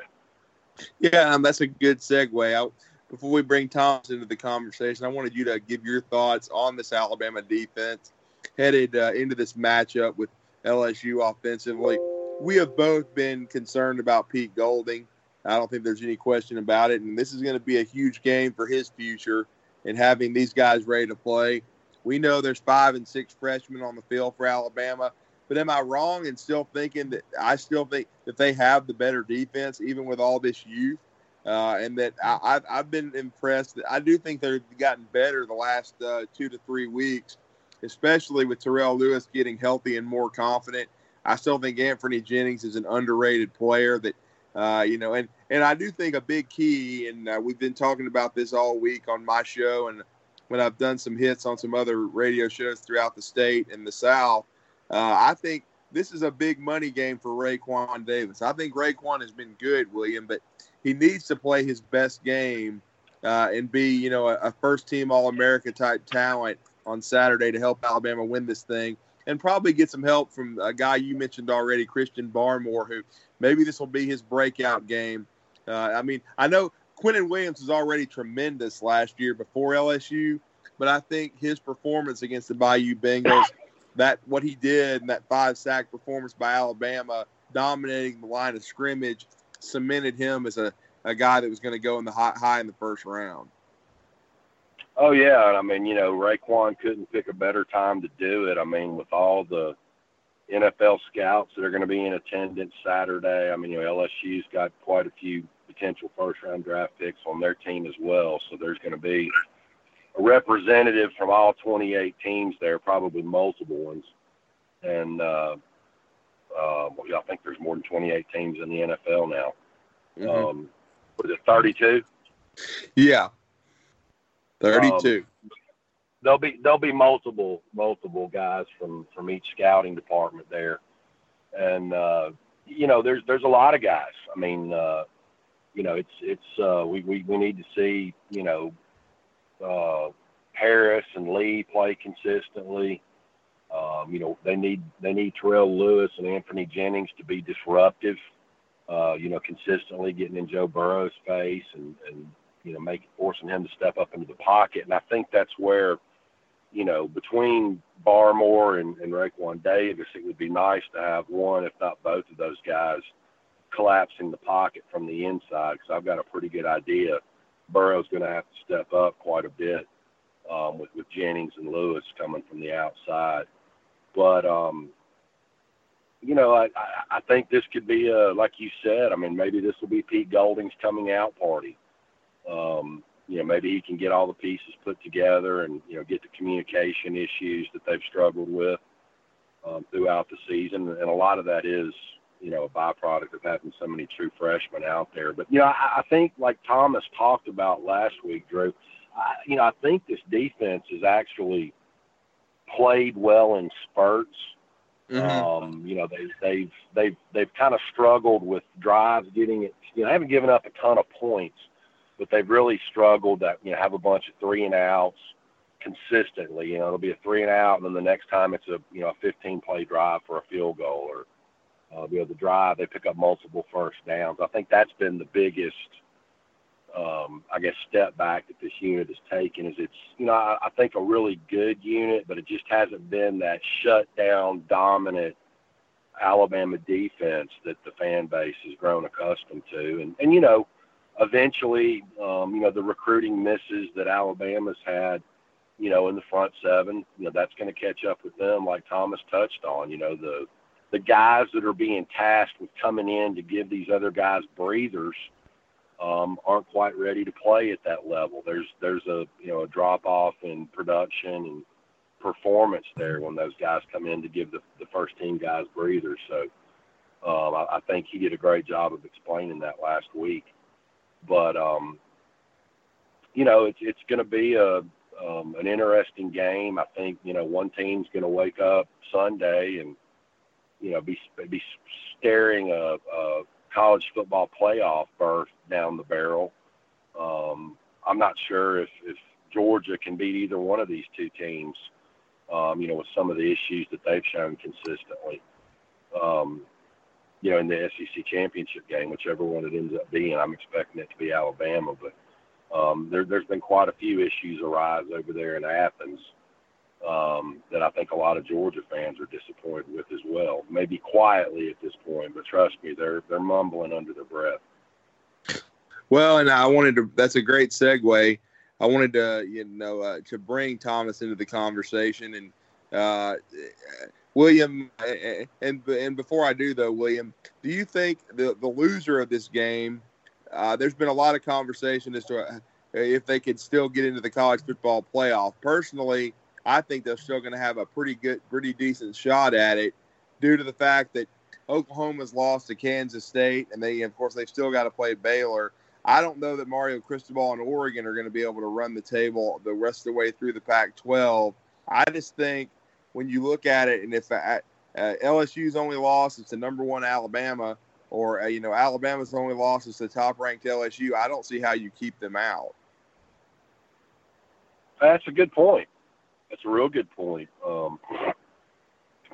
Yeah, um, that's a good segue. I, before we bring Thomas into the conversation, I wanted you to give your thoughts on this Alabama defense headed uh, into this matchup with LSU offensively. We have both been concerned about Pete Golding. I don't think there's any question about it. And this is going to be a huge game for his future and having these guys ready to play. We know there's five and six freshmen on the field for Alabama. But am I wrong in still thinking that I still think that they have the better defense, even with all this youth? uh, and that I, have I've been impressed. I do think they've gotten better the last uh, two to three weeks, especially with Terrell Lewis getting healthy and more confident. I still think Anfernee Jennings is an underrated player that, uh, you know, and, and I do think a big key, and uh, we've been talking about this all week on my show and when I've done some hits on some other radio shows throughout the state and the South, uh, I think this is a big money game for Raekwon Davis. I think Raekwon has been good, William, but – he needs to play his best game uh, and be, you know, a, a first team All America type talent on Saturday to help Alabama win this thing. And probably get some help from a guy you mentioned already, Christian Barmore, who maybe this will be his breakout game. Uh, I mean, I know Quinnen Williams was already tremendous last year before LSU, but I think his performance against the Bayou Bengals, that what he did, that five sack performance by Alabama, dominating the line of scrimmage, cemented him as a, a guy that was going to go in the high, high in the first round. Oh yeah, I mean, you know, Raekwon couldn't pick a better time to do it. I mean, with all the NFL scouts that are going to be in attendance Saturday. I mean, you know, LSU's got quite a few potential first round draft picks on their team as well. So there's going to be a representative from all 28 teams there, probably multiple ones. And uh, uh, well, I think there's more than 28 teams in the NFL now. Mm-hmm. Um, was it 32? Yeah, 32. Um, there'll be there'll be multiple multiple guys from from each scouting department there, and uh, you know there's there's a lot of guys. I mean, uh, you know it's it's uh, we, we we need to see you know uh, Harris and Lee play consistently. Um, you know they need they need Terrell Lewis and Anfernee Jennings to be disruptive. Uh, you know, consistently getting in Joe Burrow's face and and you know, making forcing him to step up into the pocket. And I think that's where you know, between Barmore and, and Raekwon Davis, it would be nice to have one, if not both of those guys, collapsing the pocket from the inside because I've got a pretty good idea Burrow's going to have to step up quite a bit um, with, with Jennings and Lewis coming from the outside. But, um, you know, I, I, think this could be, a, like you said, I mean, maybe this will be Pete Golding's coming out party. Um, you know, maybe he can get all the pieces put together and, you know, get the communication issues that they've struggled with um, throughout the season. And a lot of that is, you know, a byproduct of having so many true freshmen out there. But, you know, I, I think like Thomas talked about last week, Drew, I, you know, I think this defense has actually played well in spurts. Mm-hmm. Um, you know, they, they've they've they've kind of struggled with drives, getting it. You know, haven't given up a ton of points, but they've really struggled to you know have a bunch of three and outs consistently. You know, it'll be a three and out, and then the next time it's a you know a 15 play drive for a field goal, or uh, you know the drive they pick up multiple first downs. I think that's been the biggest, um, I guess, step back that this unit has taken. Is it's you know I, I think a really good unit, but it just hasn't been that shut down dominant. Alabama defense that the fan base has grown accustomed to, and and you know eventually, um, you know, the recruiting misses that Alabama's had, you know, in the front seven, you know, that's going to catch up with them, like Thomas touched on. You know, the the guys that are being tasked with coming in to give these other guys breathers um, aren't quite ready to play at that level. There's there's a you know a drop off in production and performance there when those guys come in to give the, the first team guys breathers. So um, I, I think he did a great job of explaining that last week. But um, you know, it's it's going to be a um, an interesting game. I think you know one team's going to wake up Sunday and you know be be staring a, a college football playoff berth down the barrel. Um, I'm not sure if if Georgia can beat either one of these two teams. Um, you know, with some of the issues that they've shown consistently. Um, you know, in the SEC championship game, whichever one it ends up being. I'm expecting it to be Alabama, but um, there, there's been quite a few issues arise over there in Athens um, that I think a lot of Georgia fans are disappointed with as well. Maybe quietly at this point, but trust me, they're they're mumbling under their breath. Well, and I wanted to. That's a great segue. I wanted to, you know, uh, to bring Thomas into the conversation and. Uh, William, and and before I do though, William, do you think the the loser of this game? Uh, there's been a lot of conversation as to uh, if they could still get into the college football playoff. Personally, I think they're still going to have a pretty good, pretty decent shot at it, due to the fact that Oklahoma's lost to Kansas State, and they, of course, they've still got to play Baylor. I don't know that Mario Cristobal and Oregon are going to be able to run the table the rest of the way through the Pac-12. I just think when you look at it, and if uh, uh, LSU's only loss is to number one Alabama, or uh, you know Alabama's only loss is to top ranked LSU, I don't see how you keep them out. That's a good point. That's a real good point. Um,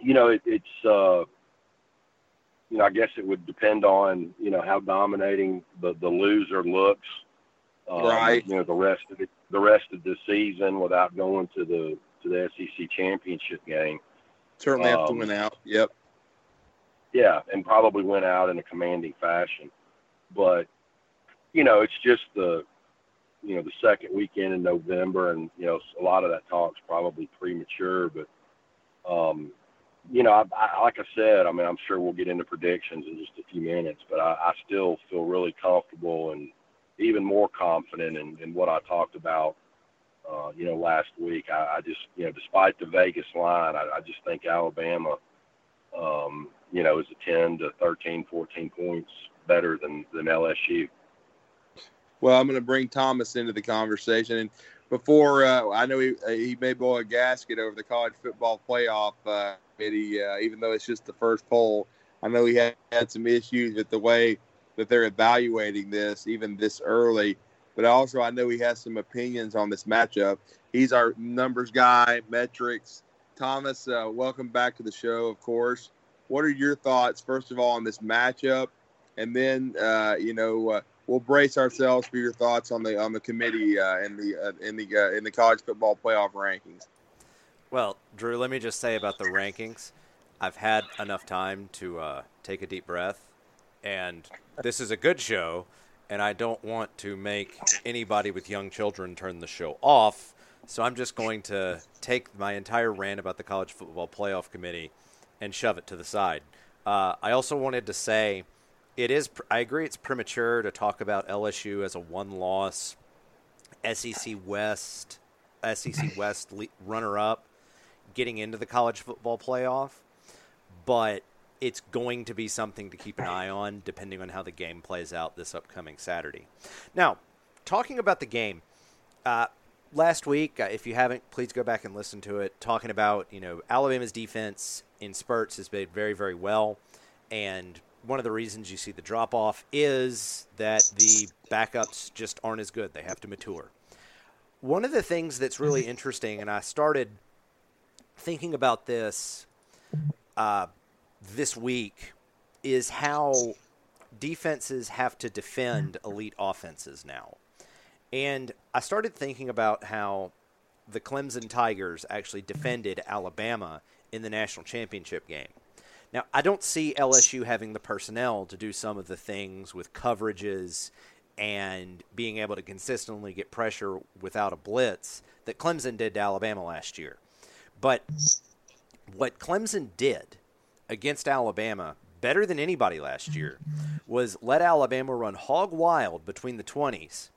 you know, it, it's uh, you know I guess it would depend on you know how dominating the the loser looks. Um, right. You know the rest of the the rest of the season without going to the to the SEC championship game. Certainly have um, to win out. Yep. Yeah, and probably went out in a commanding fashion. But you know, it's just the you know the second weekend in November, and you know a lot of that talk's probably premature. But um, you know, I, I, like I said, I mean, I'm sure we'll get into predictions in just a few minutes, but I, I still feel really comfortable and even more confident in, in what I talked about. Uh, you know, last week, I, I just, you know, despite the Vegas line, I, I just think Alabama, um, you know, is a 10 to 13, 14 points better than, than LSU. Well, I'm going to bring Thomas into the conversation. And before, uh, I know he, he may blow a gasket over the college football playoff uh, committee, uh, even though it's just the first poll. I know he had, had some issues with the way that they're evaluating this, even this early. But also, I know he has some opinions on this matchup. He's our numbers guy, metrics. Thomas, uh, welcome back to the show, of course. What are your thoughts, first of all, on this matchup? And then, uh, you know, uh, we'll brace ourselves for your thoughts on the on the committee uh, in the uh, in the uh, in the college football playoff rankings. Well, Drew, let me just say about the rankings. I've had enough time to uh, take a deep breath, and this is a good show, and I don't want to make anybody with young children turn the show off. So I'm just going to take my entire rant about the college football playoff committee and shove it to the side. Uh, I also wanted to say it is. I agree. It's premature to talk about LSU as a one-loss SEC West, SEC West runner-up getting into the college football playoff, but it's going to be something to keep an eye on depending on how the game plays out this upcoming Saturday. Now, talking about the game, uh, last week, uh, if you haven't, please go back and listen to it. Talking about you know Alabama's defense in spurts has played very very well, and one of the reasons you see the drop off is that the backups just aren't as good. They have to mature. One of the things that's really interesting, and I started thinking about this uh, this week is how defenses have to defend hmm. elite offenses now. And I started thinking about how the Clemson Tigers actually hmm. defended Alabama in the national championship game. Now, I don't see LSU having the personnel to do some of the things with coverages and being able to consistently get pressure without a blitz that Clemson did to Alabama last year. But what Clemson did against Alabama better than anybody last year was let Alabama run hog wild between the 20s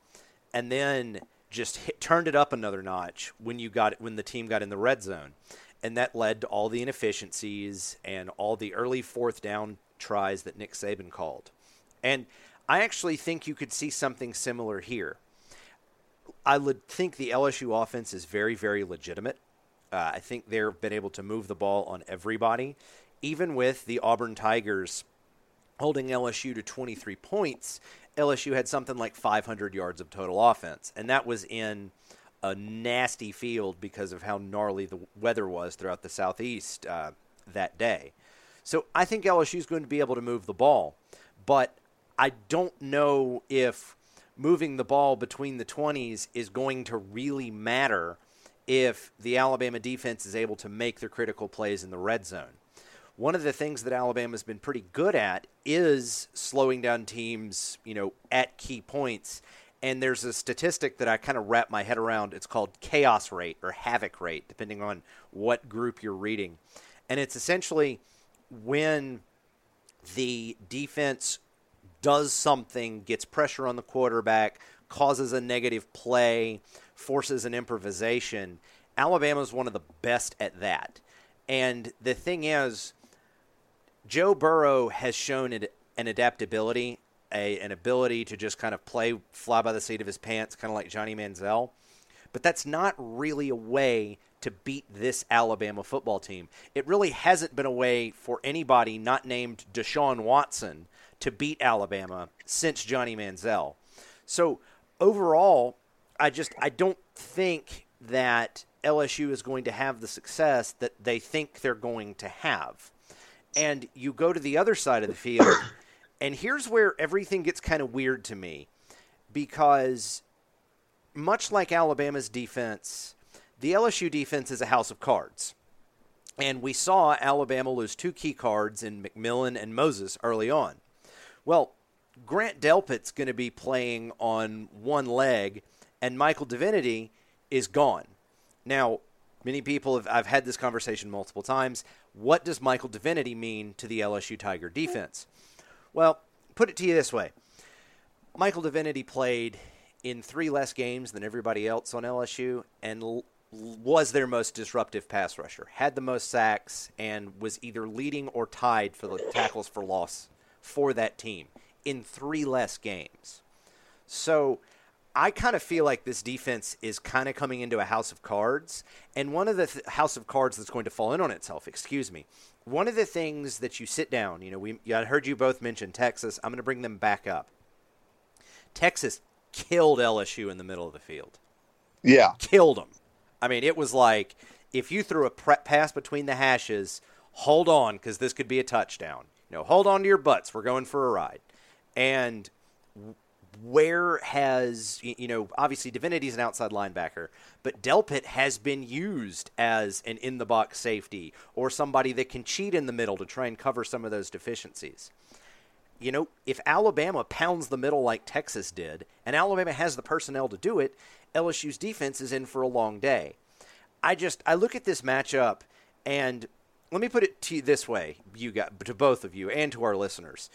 and then just hit, turned it up another notch when you got when the team got in the red zone and that led to all the inefficiencies and all the early fourth down tries that Nick Saban called. And I actually think you could see something similar here. I would think the LSU offense is very, very legitimate. Uh, I think they've been able to move the ball on everybody, even with the Auburn Tigers holding LSU to 23 points. LSU had something like 500 yards of total offense, and that was in a nasty field because of how gnarly the weather was throughout the southeast uh, that day. So I think LSU is going to be able to move the ball, but I don't know if moving the ball between the 20s is going to really matter if the Alabama defense is able to make their critical plays in the red zone. One of the things that Alabama's been pretty good at is slowing down teams, you know, at key points. And there's a statistic that I kind of wrap my head around. It's called chaos rate or havoc rate, depending on what group you're reading. And it's essentially when the defense does something, gets pressure on the quarterback, causes a negative play, forces an improvisation. Alabama is one of the best at that. And the thing is, Joe Burrow has shown an adaptability, a, an ability to just kind of play fly by the seat of his pants, kind of like Johnny Manziel. But that's not really a way to beat this Alabama football team. It really hasn't been a way for anybody not named Deshaun Watson to beat Alabama since Johnny Manziel. So overall, I just I don't think that LSU is going to have the success that they think they're going to have. And you go to the other side of the field, and here's where everything gets kind of weird to me because much like Alabama's defense, the LSU defense is a house of cards. And we saw Alabama lose two key cards in McMillan and Moses early on. Well, Grant Delpit's going to be playing on one leg and Michael Divinity is gone. Now, many people have I've had this conversation multiple times. What does Michael Divinity mean to the LSU Tiger defense? Well, put it to you this way. Michael Divinity played in three less games than everybody else on LSU and l- was their most disruptive pass rusher, had the most sacks, and was either leading or tied for the tackles for loss for that team in three less games. So I kind of feel like this defense is kind of coming into a house of cards. And one of the th- house of cards that's going to fall in on itself, excuse me, one of the things that you sit down, you know, we I heard you both mention Texas. I'm going to bring them back up. Texas killed LSU in the middle of the field. Yeah. Killed them. I mean, it was like if you threw a pre- pass between the hashes, hold on because this could be a touchdown. You know, hold on to your butts. We're going for a ride. And where has you know obviously Divinity's an outside linebacker, but Delpit has been used as an in the box safety or somebody that can cheat in the middle to try and cover some of those deficiencies. You know, if Alabama pounds the middle like Texas did, and Alabama has the personnel to do it, LSU's defense is in for a long day. I just I look at this matchup and let me put it to you this way, you got to both of you and to our listeners.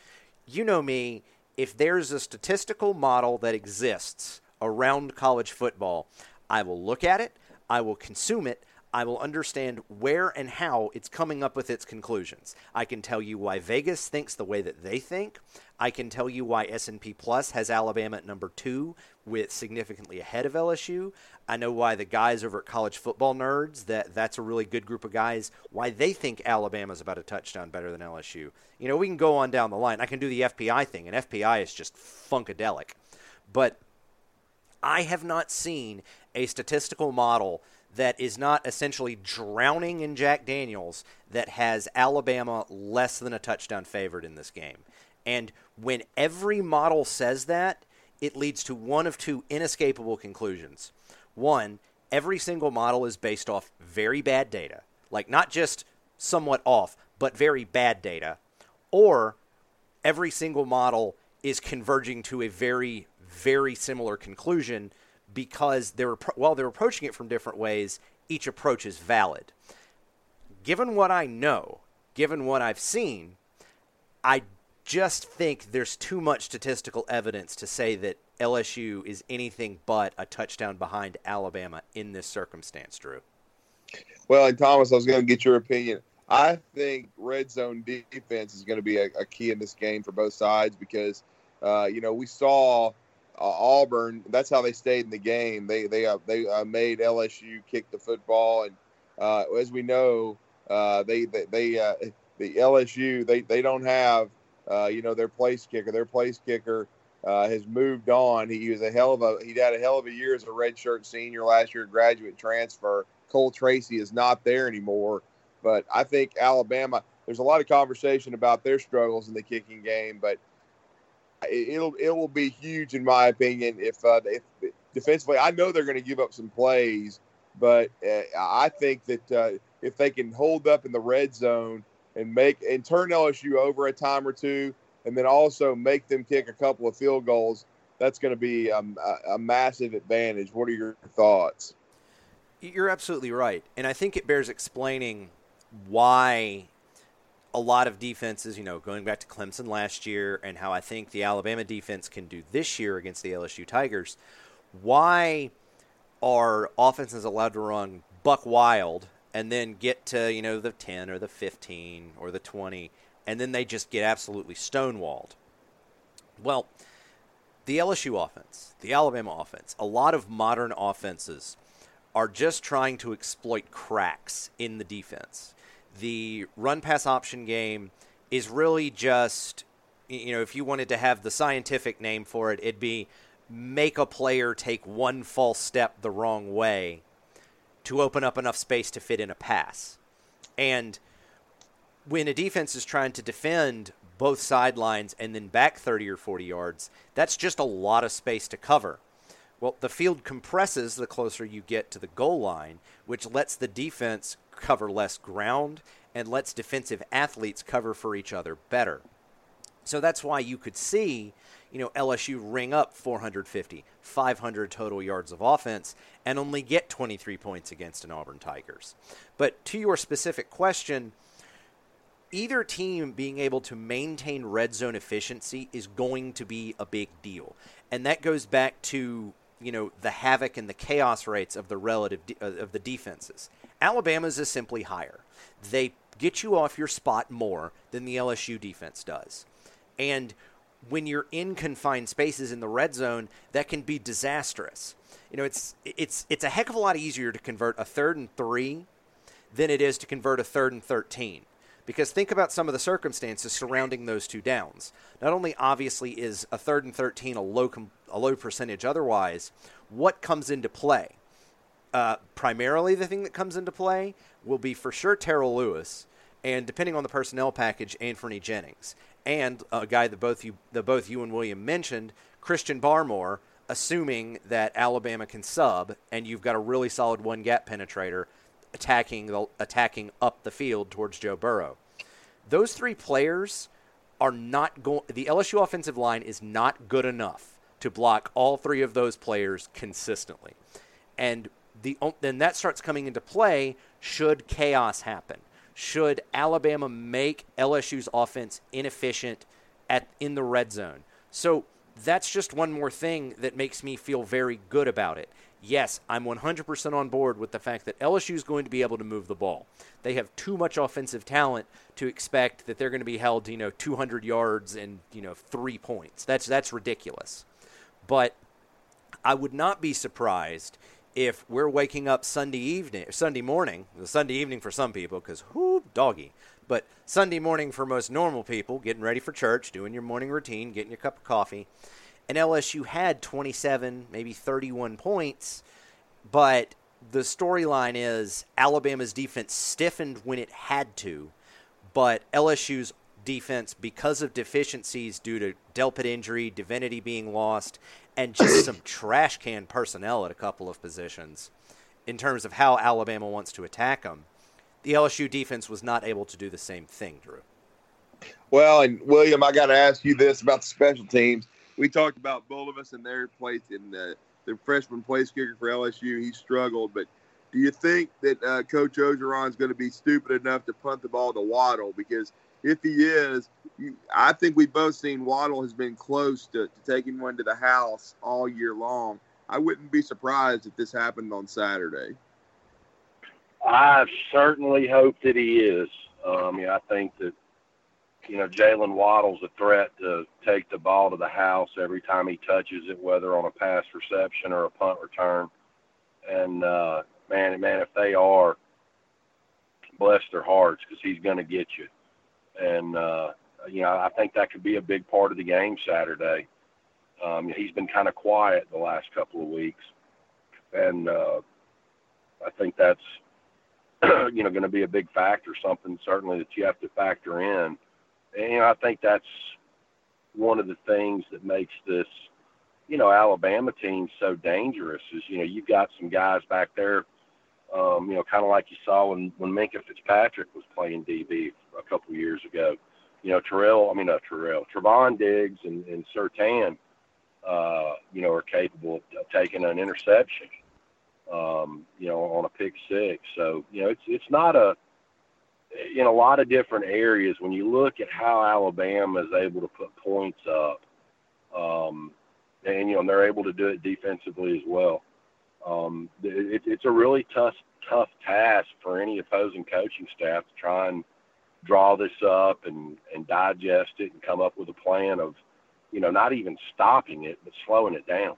You know me, if there's a statistical model that exists around college football, I will look at it, I will consume it, I will understand where and how it's coming up with its conclusions. I can tell you why Vegas thinks the way that they think. I can tell you why S&P Plus has Alabama at number 2 with significantly ahead of LSU. I know why the guys over at College Football Nerds that that's a really good group of guys why they think Alabama's about a touchdown better than LSU. You know, we can go on down the line. I can do the FPI thing and FPI is just funkadelic. But I have not seen a statistical model that is not essentially drowning in Jack Daniels that has Alabama less than a touchdown favored in this game. And when every model says that, it leads to one of two inescapable conclusions. One, every single model is based off very bad data, like not just somewhat off, but very bad data. Or every single model is converging to a very, very similar conclusion because they're while they're approaching it from different ways, each approach is valid. Given what I know, given what I've seen, I just think there's too much statistical evidence to say that LSU is anything but a touchdown behind Alabama in this circumstance, Drew. Well, and Thomas, I was going to get your opinion. I think red zone defense is going to be a, a key in this game for both sides because, uh, you know, we saw Auburn. That's how they stayed in the game. They they uh, they uh, made LSU kick the football, and uh, as we know, uh, they they, they uh, the LSU they they don't have you know their place kicker. Their place kicker has moved on. He was a hell of a he had a hell of a year as a redshirt senior last year, graduate transfer. Cole Tracy is not there anymore, but I think Alabama. There's a lot of conversation about their struggles in the kicking game, but it'll it will be huge in my opinion if uh, if defensively. I know they're going to give up some plays, but uh, I think that uh, if they can hold up in the red zone and make and turn LSU over a time or two, and then also make them kick a couple of field goals, that's going to be um, a, a massive advantage. What are your thoughts? You're absolutely right, and I think it bears explaining why a lot of defenses, you know, going back to Clemson last year and how I think the Alabama defense can do this year against the LSU Tigers, why are offenses allowed to run buck wild and then get to, you know, the 10 or the 15 or the 20 and then they just get absolutely stonewalled? Well, the LSU offense, the Alabama offense, a lot of modern offenses are just trying to exploit cracks in the defense the run pass option game is really just you know if you wanted to have the scientific name for it it'd be make a player take one false step the wrong way to open up enough space to fit in a pass. And when a defense is trying to defend both sidelines and then back 30 or 40 yards that's just a lot of space to cover well the field compresses the closer you get to the goal line which lets the defense cover less ground and lets defensive athletes cover for each other better. So that's why you could see, you know, LSU ring up 450, 500 total yards of offense and only get 23 points against an Auburn Tigers. But to your specific question, either team being able to maintain red zone efficiency is going to be a big deal. And that goes back to, you know, the havoc and the chaos rates of the relative de- uh, of the defenses. Alabama's is simply higher. They get you off your spot more than the LSU defense does. And when you're in confined spaces in the red zone, that can be disastrous. You know, it's it's it's a heck of a lot easier to convert a third and 3 than it is to convert a third and 13 because think about some of the circumstances surrounding those two downs. Not only obviously is a third and 13 a low com- a low percentage otherwise, what comes into play? Uh, primarily, the thing that comes into play will be for sure Terrell Lewis, and depending on the personnel package, Anfernee Jennings, and a guy that both you that both you and William mentioned, Christian Barmore. Assuming that Alabama can sub, and you've got a really solid one gap penetrator attacking the, attacking up the field towards Joe Burrow. Those three players are not going. The LSU offensive line is not good enough to block all three of those players consistently, and the then that starts coming into play should chaos happen. Should Alabama make LSU's offense inefficient at in the red zone? So that's just one more thing that makes me feel very good about it yes, I'm 100% on board with the fact that LSU is going to be able to move the ball. They have too much offensive talent to expect that they're going to be held, you know, 200 yards and, you know, 3 points. That's that's ridiculous. But I would not be surprised if we're waking up Sunday evening, Sunday morning, Sunday evening for some people cuz whoo doggy. But Sunday morning for most normal people, getting ready for church, doing your morning routine, getting your cup of coffee, and LSU had 27, maybe 31 points, but the storyline is Alabama's defense stiffened when it had to, but LSU's defense, because of deficiencies due to Delpit injury, Divinity being lost, and just some trash can personnel at a couple of positions in terms of how Alabama wants to attack them, the LSU defense was not able to do the same thing, Drew. Well, and William, I got to ask you this about the special teams we talked about Bulovas and their place in the, the freshman place kicker for LSU. He struggled, but do you think that uh, Coach Orgeron is going to be stupid enough to punt the ball to Waddle? Because if he is, you, I think we've both seen Waddle has been close to, to taking one to the house all year long. I wouldn't be surprised if this happened on Saturday. I certainly hope that he is. Um, yeah, I think that you know, Jaylen Waddle's a threat to take the ball to the house every time he touches it, whether on a pass reception or a punt return. And uh, man, man, if they are, bless their hearts because he's going to get you. And uh, you know, I think that could be a big part of the game Saturday. Um, he's been kind of quiet the last couple of weeks, and uh, I think that's you know going to be a big factor, something certainly that you have to factor in and you know, I think that's one of the things that makes this, you know, Alabama team so dangerous is, you know, you've got some guys back there, um, you know, kind of like you saw when, when Minkah Fitzpatrick was playing DB a couple years ago. You know, Terrell, I mean, not Terrell, Trevon Diggs and, and Surtain, uh, you know, are capable of taking an interception, um, you know, on a pick six. So, you know, it's, it's not a, in a lot of different areas, when you look at how Alabama is able to put points up, um, and you know they're able to do it defensively as well. Um, it, it's a really tough tough task for any opposing coaching staff to try and draw this up and and digest it and come up with a plan of, you know, not even stopping it but slowing it down.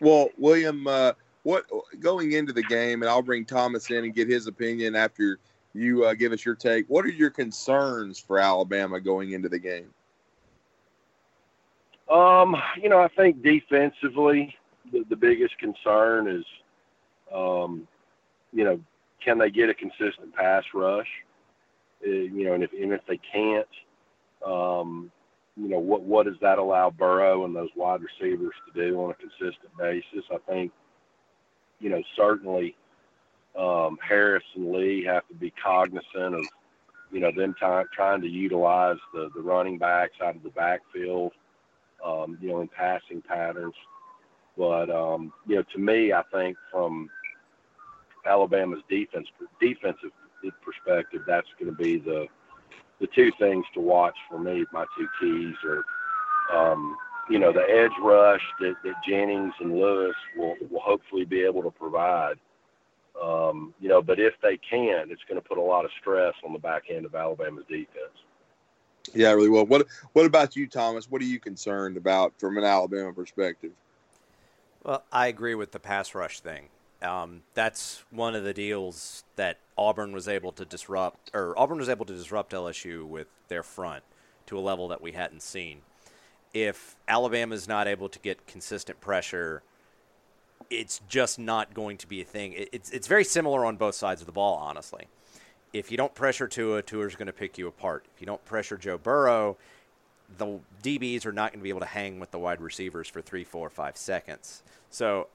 Well, William, uh, what going into the game, and I'll bring Thomas in and get his opinion after you uh, give us your take. What are your concerns for Alabama going into the game? Um, you know, I think defensively, the, the biggest concern is, um, you know, can they get a consistent pass rush? Uh, you know, and if and if they can't, um, you know, what what does that allow Burrow and those wide receivers to do on a consistent basis? I think, you know, certainly um, Harris and Lee have to be cognizant of, you know, them t- trying to utilize the, the running backs out of the backfield, um, you know, in passing patterns. But, um, you know, to me, I think from Alabama's defense defensive perspective, that's going to be the the two things to watch for me. My two keys are, um, you know, the edge rush that, that Jennings and Lewis will will hopefully be able to provide. Um, you know, but if they can, it's going to put a lot of stress on the back end of Alabama's defense. Yeah, really well. What What about you, Thomas? What are you concerned about from an Alabama perspective? Well, I agree with the pass rush thing. Um, that's one of the deals that Auburn was able to disrupt, or Auburn was able to disrupt LSU with their front to a level that we hadn't seen. If Alabama is not able to get consistent pressure, it's just not going to be a thing. It's it's very similar on both sides of the ball, honestly. If you don't pressure Tua, Tua's going to pick you apart. If you don't pressure Joe Burrow, the DBs are not going to be able to hang with the wide receivers for three, four, five seconds. So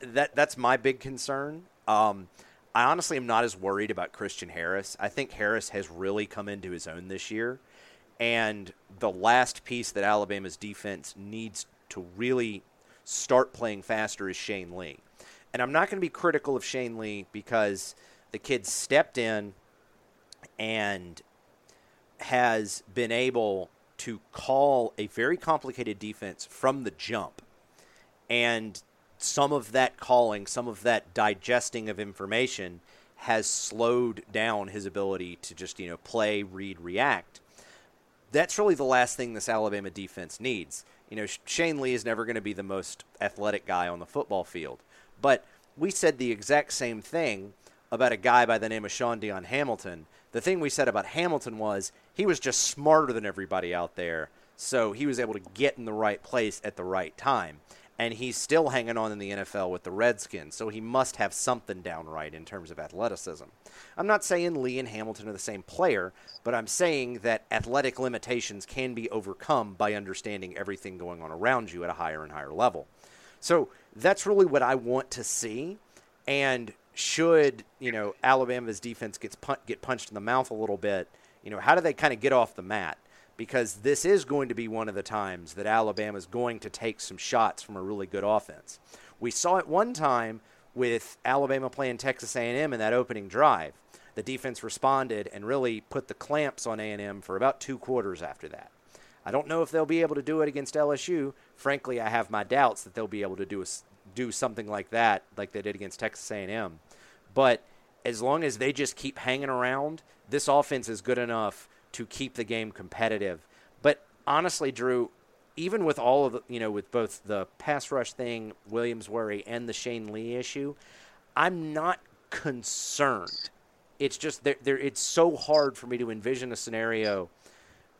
that that's my big concern. Um, I honestly am not as worried about Christian Harris. I think Harris has really come into his own this year, and the last piece that Alabama's defense needs to really start playing faster is Shane Lee. And I'm not going to be critical of Shane Lee because the kid stepped in and has been able to call a very complicated defense from the jump. And some of that calling, some of that digesting of information has slowed down his ability to just, you know, play, read, react. That's really the last thing this Alabama defense needs. You know, Shane Lee is never going to be the most athletic guy on the football field. But we said the exact same thing about a guy by the name of Shaun Dion Hamilton. The thing we said about Hamilton was he was just smarter than everybody out there, so he was able to get in the right place at the right time and he's still hanging on in the NFL with the Redskins, so he must have something downright in terms of athleticism. I'm not saying Lee and Hamilton are the same player, but I'm saying that athletic limitations can be overcome by understanding everything going on around you at a higher and higher level. So that's really what I want to see. And should you know Alabama's defense gets pun- get punched in the mouth a little bit, you know how do they kind of get off the mat? Because this is going to be one of the times that Alabama is going to take some shots from a really good offense. We saw it one time with Alabama playing Texas A&M in that opening drive. The defense responded and really put the clamps on A&M for about two quarters after that. I don't know if they'll be able to do it against LSU. Frankly, I have my doubts that they'll be able to do a, do something like that, like they did against Texas A&M. But as long as they just keep hanging around, this offense is good enough to keep the game competitive. But honestly, Drew, even with all of the, you know, with both the pass rush thing, Williams worry, and the Shane Lee issue, I'm not concerned. It's just there, there. It's so hard for me to envision a scenario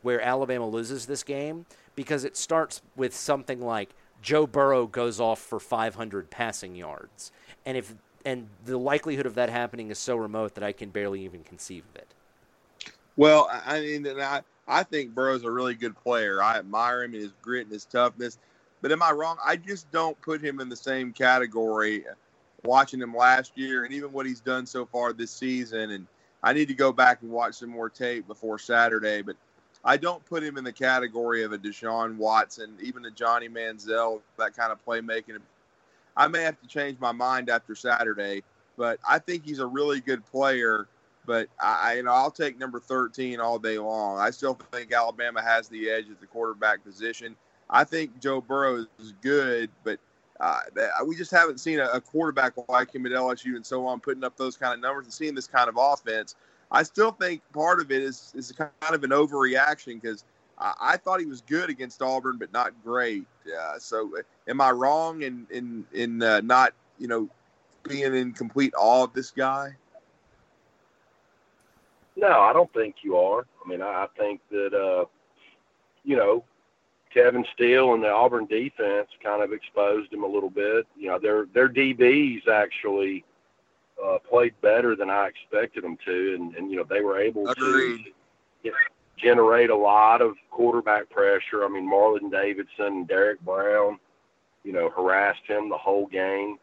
where Alabama loses this game because it starts with something like Joe Burrow goes off for 500 passing yards, and if and the likelihood of that happening is so remote that I can barely even conceive of it. Well, I mean, I I think Burrow's a really good player. I admire him and his grit and his toughness. But am I wrong? I just don't put him in the same category. Uh, watching him last year and even what he's done so far this season, and I need to go back and watch some more tape before Saturday. But I don't put him in the category of a Deshaun Watson, even a Johnny Manziel, that kind of playmaking. I may have to change my mind after Saturday, but I think he's a really good player but I, you know, I'll take number 13 all day long. I still think Alabama has the edge at the quarterback position. I think Joe Burrow is good, but uh, we just haven't seen a, a, quarterback like him at LSU and so on putting up those kind of numbers and seeing this kind of offense. I still think part of it is is kind of an overreaction because I, I, thought he was good against Auburn, but not great. Uh, so, am I wrong in in in uh, not you know being in complete awe of this guy? No, I don't think you are. I mean, I, I think that uh, you know Kevin Steele and the Auburn defense kind of exposed him a little bit. You know, their their DBs actually uh, played better than I expected them to, and, and you know they were able Agreed. to you know, generate a lot of quarterback pressure. I mean, Marlon Davidson and Derrick Brown, you know, harassed him the whole game.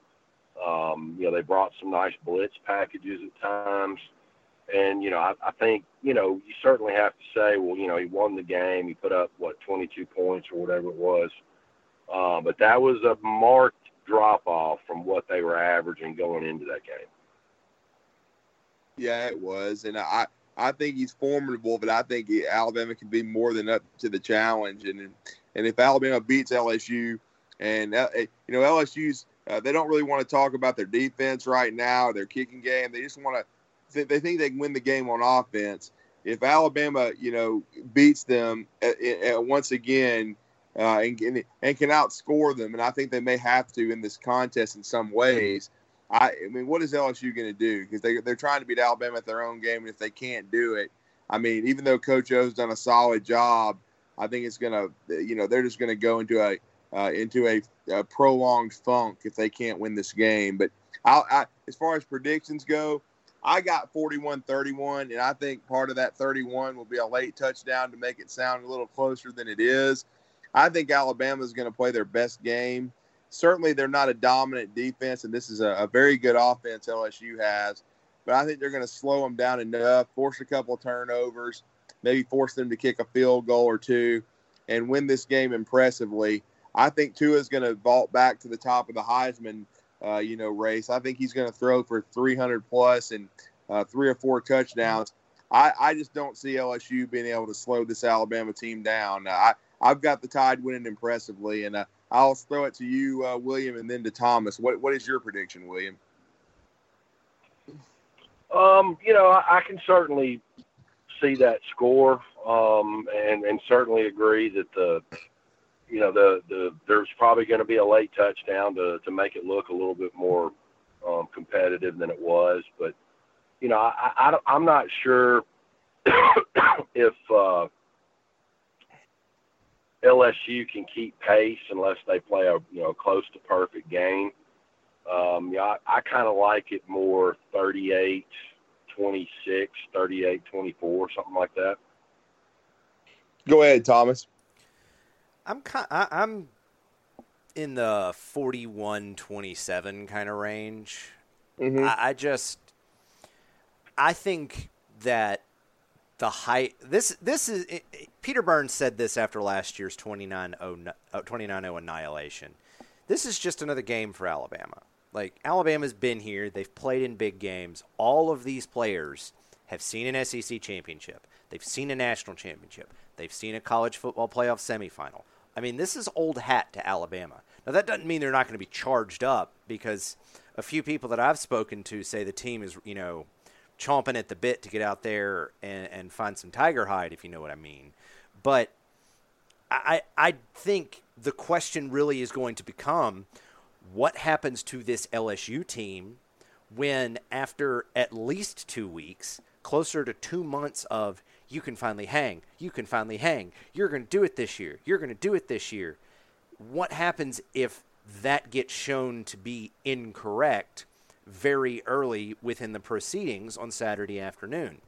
Um, you know, they brought some nice blitz packages at times. And you know, I, I think you know you certainly have to say, well, you know, he won the game. He put up what 22 points or whatever it was, uh, but that was a marked drop off from what they were averaging going into that game. Yeah, it was, and I I think he's formidable, but I think Alabama can be more than up to the challenge. And and if Alabama beats LSU, and uh, you know LSU's uh, they don't really want to talk about their defense right now, their kicking game. They just want to. They think they can win the game on offense. If Alabama, you know, beats them at, uh, at uh, once again uh, and, and can outscore them, and I think they may have to in this contest in some ways. I, I mean, what is LSU going to do? Because they they're trying to beat Alabama at their own game, and if they can't do it, I mean, even though Coach O's done a solid job, I think it's going to, you know, they're just going to go into a uh, into a, a, prolonged funk if they can't win this game. But I, I, as far as predictions go, I got 41-31, and I think part of that 31 will be a late touchdown to make it sound a little closer than it is. I think Alabama is going to play their best game certainly they're not a dominant defense, and this is a, a very good offense LSU has. But I think they're going to slow them down enough, force a couple turnovers, maybe force them to kick a field goal or two, and win this game impressively. I think Tua is going to vault back to the top of the Heisman, uh, you know, race. I think he's going to throw for 300 plus and uh, three or four touchdowns. I, I just don't see LSU being able to slow this Alabama team down. I I've got the Tide winning impressively, and uh, I'll throw it to you, uh, William, and then to Thomas. What what is your prediction, William? Um, you know, I, I can certainly see that score, um, and and certainly agree that the, you know, the the there's probably going to be a late touchdown to to make it look a little bit more um, competitive than it was. But you know, I, I I'm not sure if uh, LSU can keep pace unless they play a you know close to perfect game. Um, yeah, I, I kind of like it more 38 26, 38 24, something like that. Go ahead, Thomas. I'm kind, I, I'm in the 41 27 kind of range. Mm-hmm. I, I just I think that the height. This this is it, it, Peter Burns said this after last year's 29-0, 29-0 annihilation. This is just another game for Alabama. Like Alabama's been here, they've played in big games. All of these players have seen an SEC championship. They've seen a national championship. They've seen a college football playoff semifinal. I mean, this is old hat to Alabama. Now that doesn't mean they're not going to be charged up because a few people that I've spoken to say the team is, you know, chomping at the bit to get out there and, and find some tiger hide, if you know what I mean. But I, I think the question really is going to become what happens to this LSU team when, after at least two weeks, closer to two months of you can finally hang, you can finally hang, you're going to do it this year, you're going to do it this year. What happens if that gets shown to be incorrect very early within the proceedings on Saturday afternoon.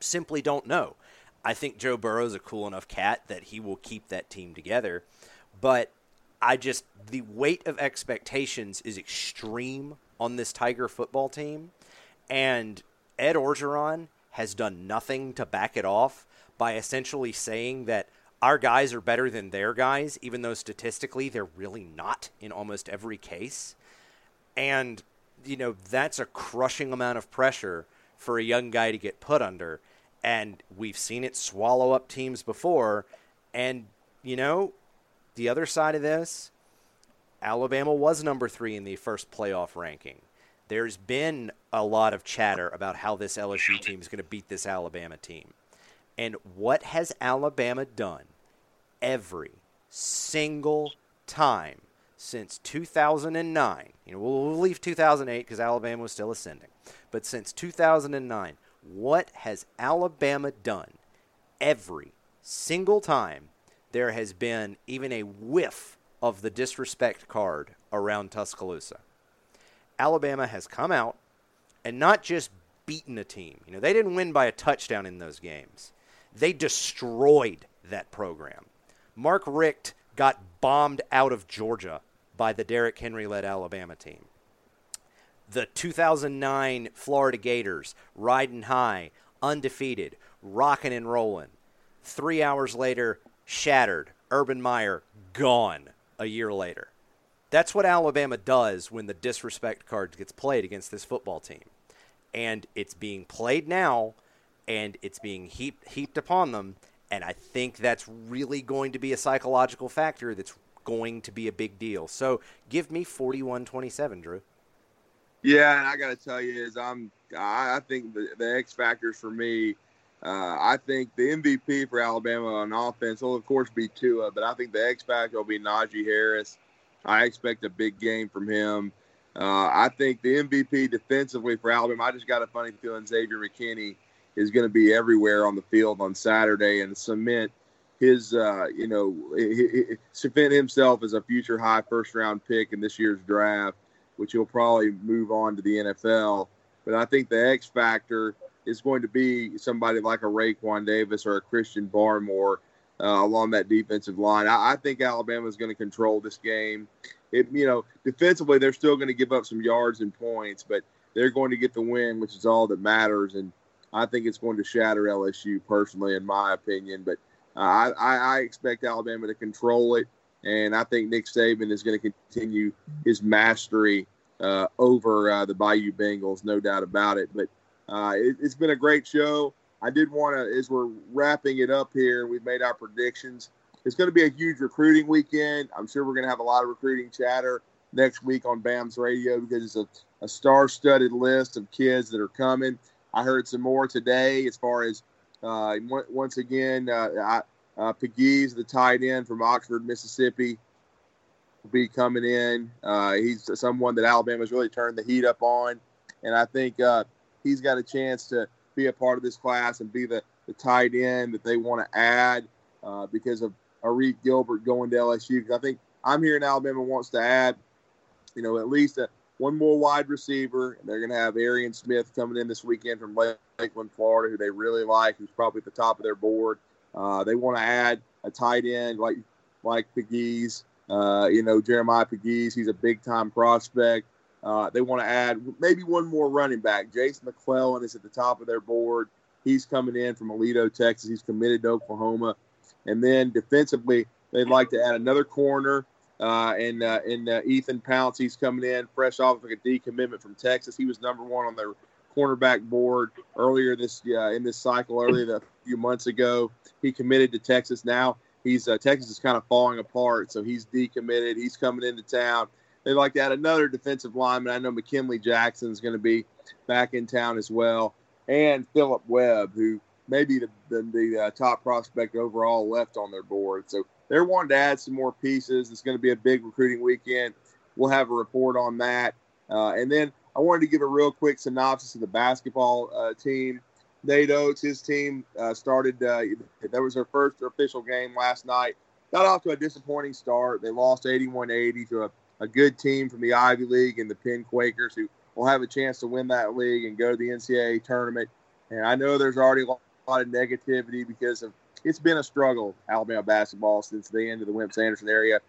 Simply don't know. I think Joe Burrow's a cool enough cat that he will keep that team together, but I just the weight of expectations is extreme on this Tiger football team, and Ed Orgeron has done nothing to back it off by essentially saying that our guys are better than their guys, even though statistically they're really not in almost every case. And you know, that's a crushing amount of pressure for a young guy to get put under. And we've seen it swallow up teams before. And, you know, the other side of this, Alabama was number three in the first playoff ranking. There's been a lot of chatter about how this LSU team is going to beat this Alabama team. And what has Alabama done every single time since 2009. You know, we'll, we'll leave 2008 because Alabama was still ascending. But since 2009, what has Alabama done every single time there has been even a whiff of the disrespect card around Tuscaloosa? Alabama has come out and not just beaten a team. You know, they didn't win by a touchdown in those games. They destroyed that program. Mark Richt got bombed out of Georgia by the Derrick Henry led Alabama team. the 2009 Florida Gators riding high, undefeated, rocking and rolling. Three hours later, shattered. Urban Meyer gone a year later. That's what Alabama does when the disrespect card gets played against this football team. And it's being played now, and it's being heaped, heaped upon them. And I think that's really going to be a psychological factor that's going to be a big deal. So give me 41 27, Drew. Yeah, and I got to tell you, is I'm I, think the, the X factors for me. Uh, I think the MVP for Alabama on offense will of course be Tua, but I think the X factor will be Najee Harris. I expect a big game from him. Uh, I think the MVP defensively for Alabama. I just got a funny feeling Xavier McKinney is going to be everywhere on the field on Saturday and cement his, uh, you know, cement himself as a future high first round pick in this year's draft which he'll probably move on to the NFL. But I think the X factor is going to be somebody like a Raekwon Davis or a Christian Barmore uh, along that defensive line. I, I think Alabama is going to control this game. It, you know, defensively they're still going to give up some yards and points, but they're going to get the win, which is all that matters. And I think it's going to shatter LSU personally, in my opinion. But uh, I, I expect Alabama to control it. And I think Nick Saban is going to continue his mastery uh, over uh, the Bayou Bengals, no doubt about it. But uh, it, has been a great show. I did want to, as we're wrapping it up here, we've made our predictions. It's going to be a huge recruiting weekend. I'm sure we're going to have a lot of recruiting chatter next week on BAMS Radio because it's a, a star studded list of kids that are coming. I heard some more today as far as uh, once again, uh, uh, Pegues, the tight end from Oxford, Mississippi, will be coming in. Uh, he's someone that Alabama's really turned the heat up on, and I think uh, he's got a chance to be a part of this class and be the, the tight end that they want to add uh, because of Arik Gilbert going to LSU. I think I'm here in Alabama wants to add, you know, at least a, one more wide receiver. And they're going to have Arian Smith coming in this weekend from Lakeland, Florida, who they really like, who's probably at the top of their board. Uh, they want to add a tight end like like Pegues. Uh, you know, Jeremiah Pegues, he's a big time prospect. Uh, they want to add maybe one more running back. Jason McClellan is at the top of their board. He's coming in from Aledo, Texas. He's committed to Oklahoma. And then defensively, they'd like to add another corner. Uh, and uh, and uh, Ethan Pouncey, he's coming in fresh off of a decommitment from Texas. He was number one on their cornerback board earlier this uh, in this cycle, earlier a few months ago. He committed to Texas. Now he's uh, Texas is kind of falling apart, so he's decommitted. He's coming into town. They'd like to add another defensive lineman. I know McKinley Jackson is going to be back in town as well, and Philip Webb, who may be the the, the uh, top prospect overall left on their board. So they're wanting to add some more pieces. It's going to be a big recruiting weekend. We'll have a report on that, uh, and then I wanted to give a real quick synopsis of the basketball uh, team. Nate Oats, his team uh, started. Uh, that was their first official game last night. Got off to a disappointing start. They lost 81-80 to a, a good team from the Ivy League and the Penn Quakers, who will have a chance to win that league and go to the NCAA tournament. And I know there's already a lot of negativity because of it's been a struggle Alabama basketball since the end of the Wimp Sanderson area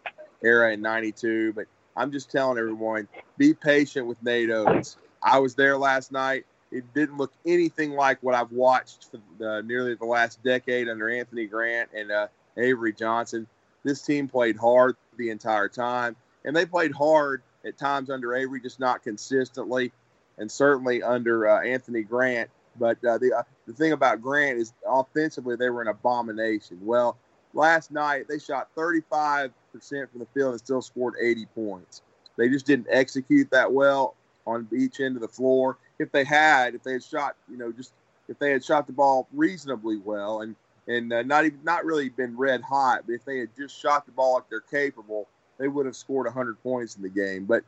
era in '92. But I'm just telling everyone, be patient with Nate Oats. I was there last night. It didn't look anything like what I've watched for the, nearly the last decade under Anthony Grant and uh, Avery Johnson. This team played hard the entire time, and they played hard at times under Avery, just not consistently, and certainly under uh, Anthony Grant. But uh, the uh, the thing about Grant is offensively they were an abomination. Well, last night they shot 35 percent from the field and still scored 80 points. They just didn't execute that well on each end of the floor. If they had, if they had shot, you know, just if they had shot the ball reasonably well and and uh, not even not really been red hot, but if they had just shot the ball like they're capable, they would have scored 100 points in the game. But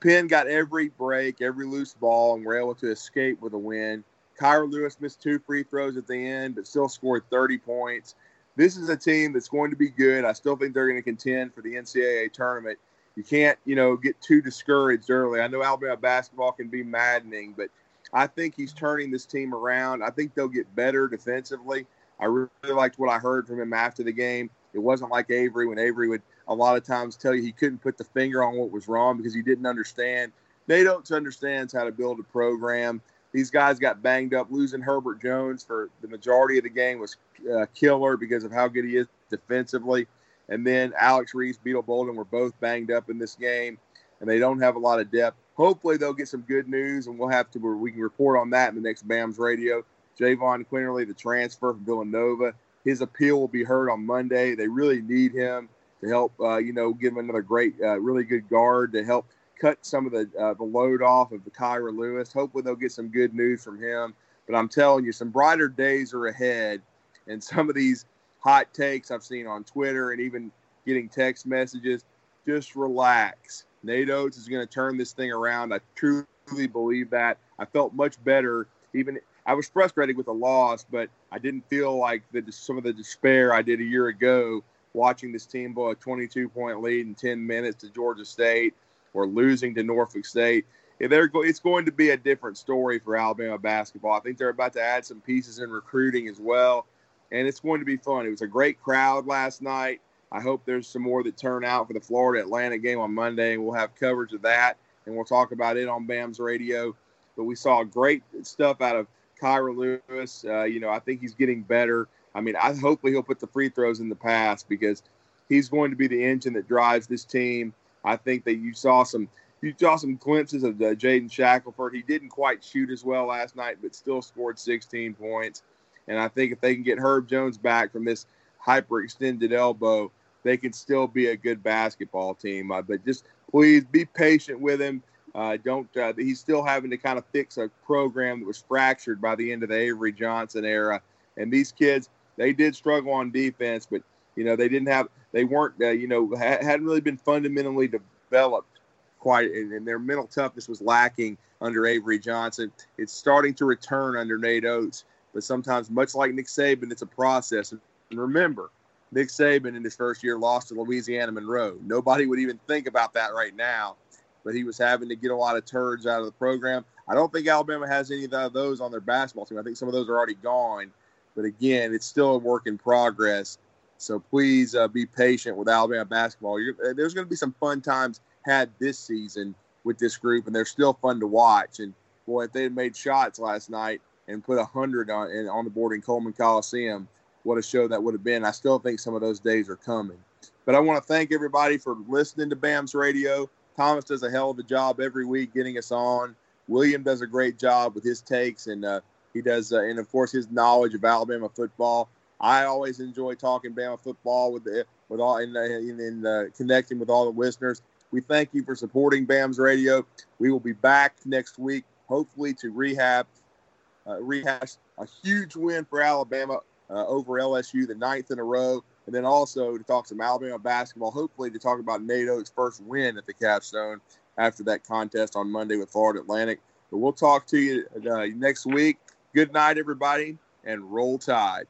Penn got every break, every loose ball, and were able to escape with a win. Kira Lewis missed two free throws at the end, but still scored 30 points this is a team that's going to be good. I still think they're going to contend for the NCAA tournament. You can't, you know, get too discouraged early. I know Alabama basketball can be maddening, but I think he's turning this team around. I think they'll get better defensively. I really liked what I heard from him after the game. It wasn't like Avery when Avery would a lot of times tell you he couldn't put the finger on what was wrong because he didn't understand. Nate Oats understands how to build a program. These guys got banged up. Losing Herbert Jones for the majority of the game was uh, killer because of how good he is defensively. And then Alex Reese, Beetle Bolden were both banged up in this game, and they don't have a lot of depth. Hopefully, they'll get some good news, and we'll have to we can report on that in the next BAMS radio. Jahvon Quinerly, the transfer from Villanova, his appeal will be heard on Monday. They really need him to help, uh, you know, give him another great, uh, really good guard to help cut some of the uh, the load off of the Kira Lewis. Hopefully, they'll get some good news from him. But I'm telling you, some brighter days are ahead, and some of these hot takes I've seen on Twitter and even getting text messages. Just relax. Nate Oats is going to turn this thing around. I truly believe that. I felt much better. Even I was frustrated with the loss, but I didn't feel like the, some of the despair I did a year ago watching this team blow a 22 point lead in 10 minutes to Georgia State or losing to Norfolk State. It's going to be a different story for Alabama basketball. I think they're about to add some pieces in recruiting as well, and it's going to be fun. It was a great crowd last night. I hope there's some more that turn out for the Florida Atlantic game on Monday, and we'll have coverage of that, and we'll talk about it on BAMS radio. But we saw great stuff out of Kira Lewis. Uh, you know, I think he's getting better. I mean, I hopefully he'll put the free throws in the pass because he's going to be the engine that drives this team. I think that you saw some you saw some glimpses of uh, Jaden Shackelford. He didn't quite shoot as well last night, but still scored 16 points. And I think if they can get Herb Jones back from this hyperextended elbow, they can still be a good basketball team. Uh, but just please be patient with him. Uh, don't. Uh, he's still having to kind of fix a program that was fractured by the end of the Avery Johnson era. And these kids, they did struggle on defense, but you know they didn't have, they weren't, uh, you know, ha- hadn't really been fundamentally developed quite, and, and, their mental toughness was lacking under Avery Johnson. It's starting to return under Nate Oats, but sometimes, much like Nick Saban, it's a process. And remember, Nick Saban in his first year lost to Louisiana Monroe. Nobody would even think about that right now, but he was having to get a lot of turds out of the program. I don't think Alabama has any of those on their basketball team. I think some of those are already gone. But again, it's still a work in progress. So please uh, be patient with Alabama basketball. You're, uh, there's going to be some fun times had this season with this group, and they're still fun to watch. And boy, if they had made shots last night and put a hundred on on the board in Coleman Coliseum, what a show that would have been. I still think some of those days are coming. But I want to thank everybody for listening to BAMS radio. Thomas does a hell of a job every week getting us on. William does a great job with his takes, and uh, he does, uh, and of course his knowledge of Alabama football. I always enjoy talking Bama football with the with all and in, in, uh, connecting with all the listeners. We thank you for supporting BAMS radio. We will be back next week, hopefully to rehab, uh, rehash a huge win for Alabama uh, over LSU, the ninth in a row, and then also to talk some Alabama basketball. Hopefully to talk about Nate Oats' first win at the Capstone after that contest on Monday with Florida Atlantic. But we'll talk to you uh, next week. Good night, everybody, and roll tide.